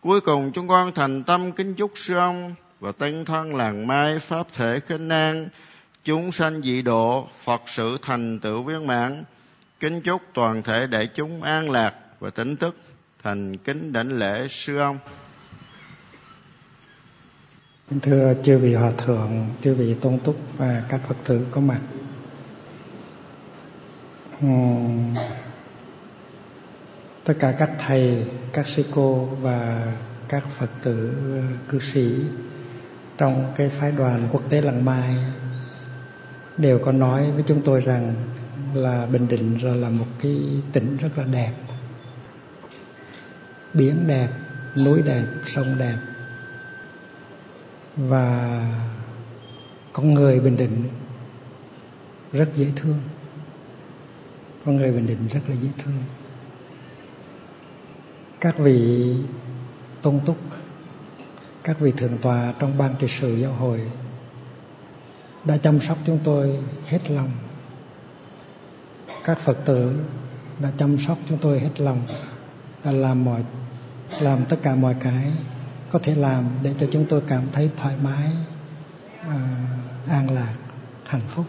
Cuối cùng chúng con thành tâm kính chúc sư ông và tăng thân làng mai pháp thể khinh an. Chúng sanh dị độ, phật sự thành tựu viên mãn. Kính chúc toàn thể đại chúng an lạc và tỉnh thức thành kính đảnh lễ sư ông thưa chư vị hòa thượng chư vị tôn túc và các phật tử có mặt. Uhm, tất cả các thầy các sư cô và các phật tử cư sĩ trong cái phái đoàn quốc tế lần mai đều có nói với chúng tôi rằng là Bình Định rồi là một cái tỉnh rất là đẹp. Biển đẹp núi đẹp sông đẹp và con người Bình Định rất dễ thương. Con người Bình Định rất là dễ thương. Các vị tôn túc, các vị thượng tòa trong ban trị sự giáo hội đã chăm sóc chúng tôi hết lòng. Các phật tử đã chăm sóc chúng tôi hết lòng, đã làm mọi, làm tất cả mọi cái có thể làm để cho chúng tôi cảm thấy thoải mái à, an lạc hạnh phúc.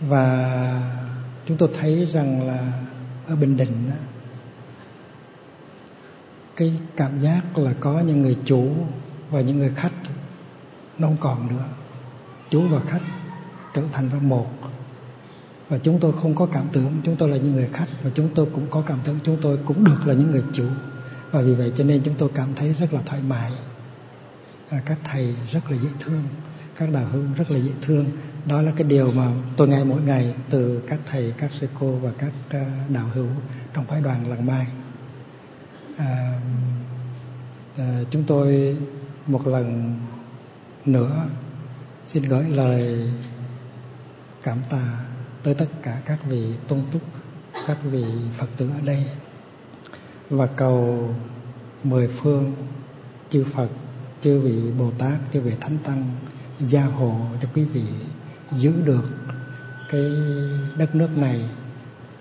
Và chúng tôi thấy rằng là ở bình định đó, cái cảm giác là có những người chủ và những người khách nó không còn nữa. Chủ và khách trở thành ra một. Và chúng tôi không có cảm tưởng chúng tôi là những người khách và chúng tôi cũng có cảm tưởng chúng tôi cũng được là những người chủ và vì vậy cho nên chúng tôi cảm thấy rất là thoải mái. À, các thầy rất là dễ thương các đạo hữu rất là dễ thương. Đó là cái điều mà tôi nghe mỗi ngày từ các thầy các sư cô và các à, đạo hữu trong phái đoàn lần mai. À, à, chúng tôi một lần nữa xin gửi lời cảm tạ tới tất cả các vị tôn túc các vị phật tử ở đây và cầu mười phương chư Phật chư vị Bồ Tát chư vị Thánh Tăng gia hộ cho quý vị giữ được cái đất nước này.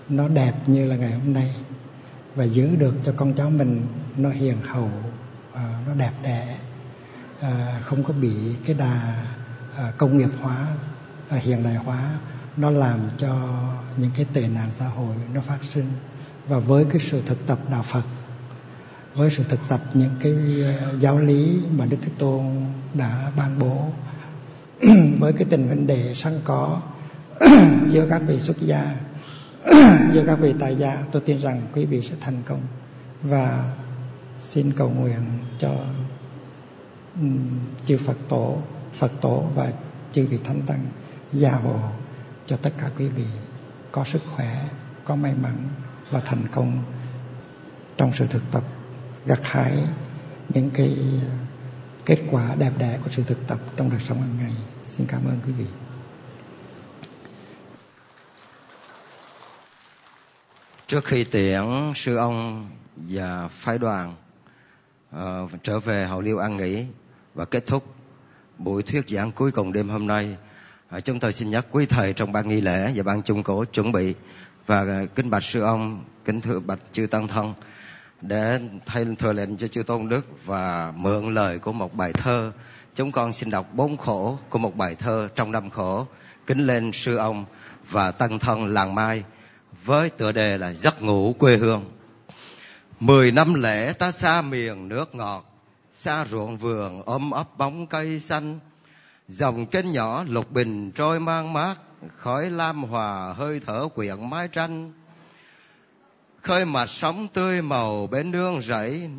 Nó đẹp như là ngày hôm nay và giữ được cho con cháu mình nó hiền hậu và nó đẹp đẽ. À, không có bị cái đà à, công nghiệp hóa à, hiện đại hóa nó làm cho những cái tệ nạn xã hội nó phát sinh và với cái sự thực tập đạo Phật, với sự thực tập những cái ờ, giáo lý mà Đức Thế Tôn đã ban bố. [clears throat] Với cái tình vấn đề sẵn có [clears throat] giữa các vị xuất gia, [clears throat] giữa các vị tại gia, tôi tin rằng quý vị sẽ thành công. Và xin cầu nguyện cho chư Phật tổ Phật tổ và chư vị thánh tăng gia hộ cho tất cả quý vị có sức khỏe, có may mắn và thành công trong sự thực tập gặt hái những cái ờ, kết quả đẹp đẽ của sự thực tập trong đời sống hàng ngày. Xin cảm ơn quý vị. Trước khi tiễn sư ông và phái đoàn uh, trở về hậu liêu an nghỉ và kết thúc buổi thuyết giảng cuối cùng đêm hôm nay, uh, chúng tôi xin nhắc quý thầy trong ban nghi lễ và ban chung cổ chuẩn bị và ờ, kính bạch sư ông, kính thưa bạch chư tăng thân để thay thừa lệnh cho chư tôn đức và mượn lời của một bài thơ. Chúng con xin đọc bốn khổ của một bài thơ trong năm khổ. Kính lên sư ông và tăng thân làng mai với tựa đề là giấc ngủ quê hương. Mười năm lễ ta xa miền nước ngọt xa ruộng vườn ôm ấp bóng cây xanh. Dòng kênh nhỏ lục bình trôi mang mát khói lam hòa hơi thở quyện mái tranh. Khơi mặt sóng tươi màu bên nương rẫy,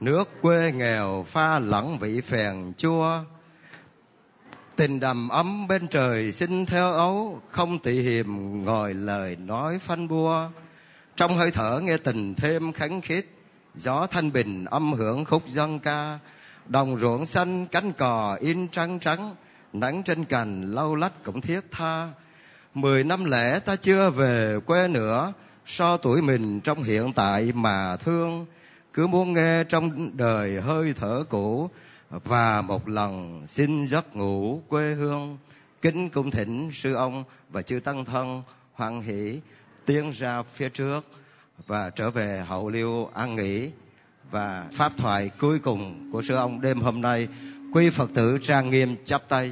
nước quê nghèo pha lẫn vị phèn chua. Tình đầm ấm bên trời xin theo ấu, không tị hiềm ngồi lời nói phanh bua. Trong hơi thở nghe tình thêm khánh khít, gió thanh bình âm hưởng khúc dân ca. Đồng ruộng xanh cánh cò in trắng trắng, nắng trên cành lâu lách cũng thiết tha mười năm lễ ta chưa về quê nữa. So tuổi mình trong hiện tại mà thương, cứ muốn nghe trong đời hơi thở cũ. Và một lần xin giấc ngủ quê hương, kính cung thỉnh sư ông và chư tăng thân hoan hỷ tiến ra phía trước và trở về hậu liêu an nghỉ. Và pháp thoại cuối cùng của sư ông đêm hôm nay, quý phật tử trang nghiêm chắp tay.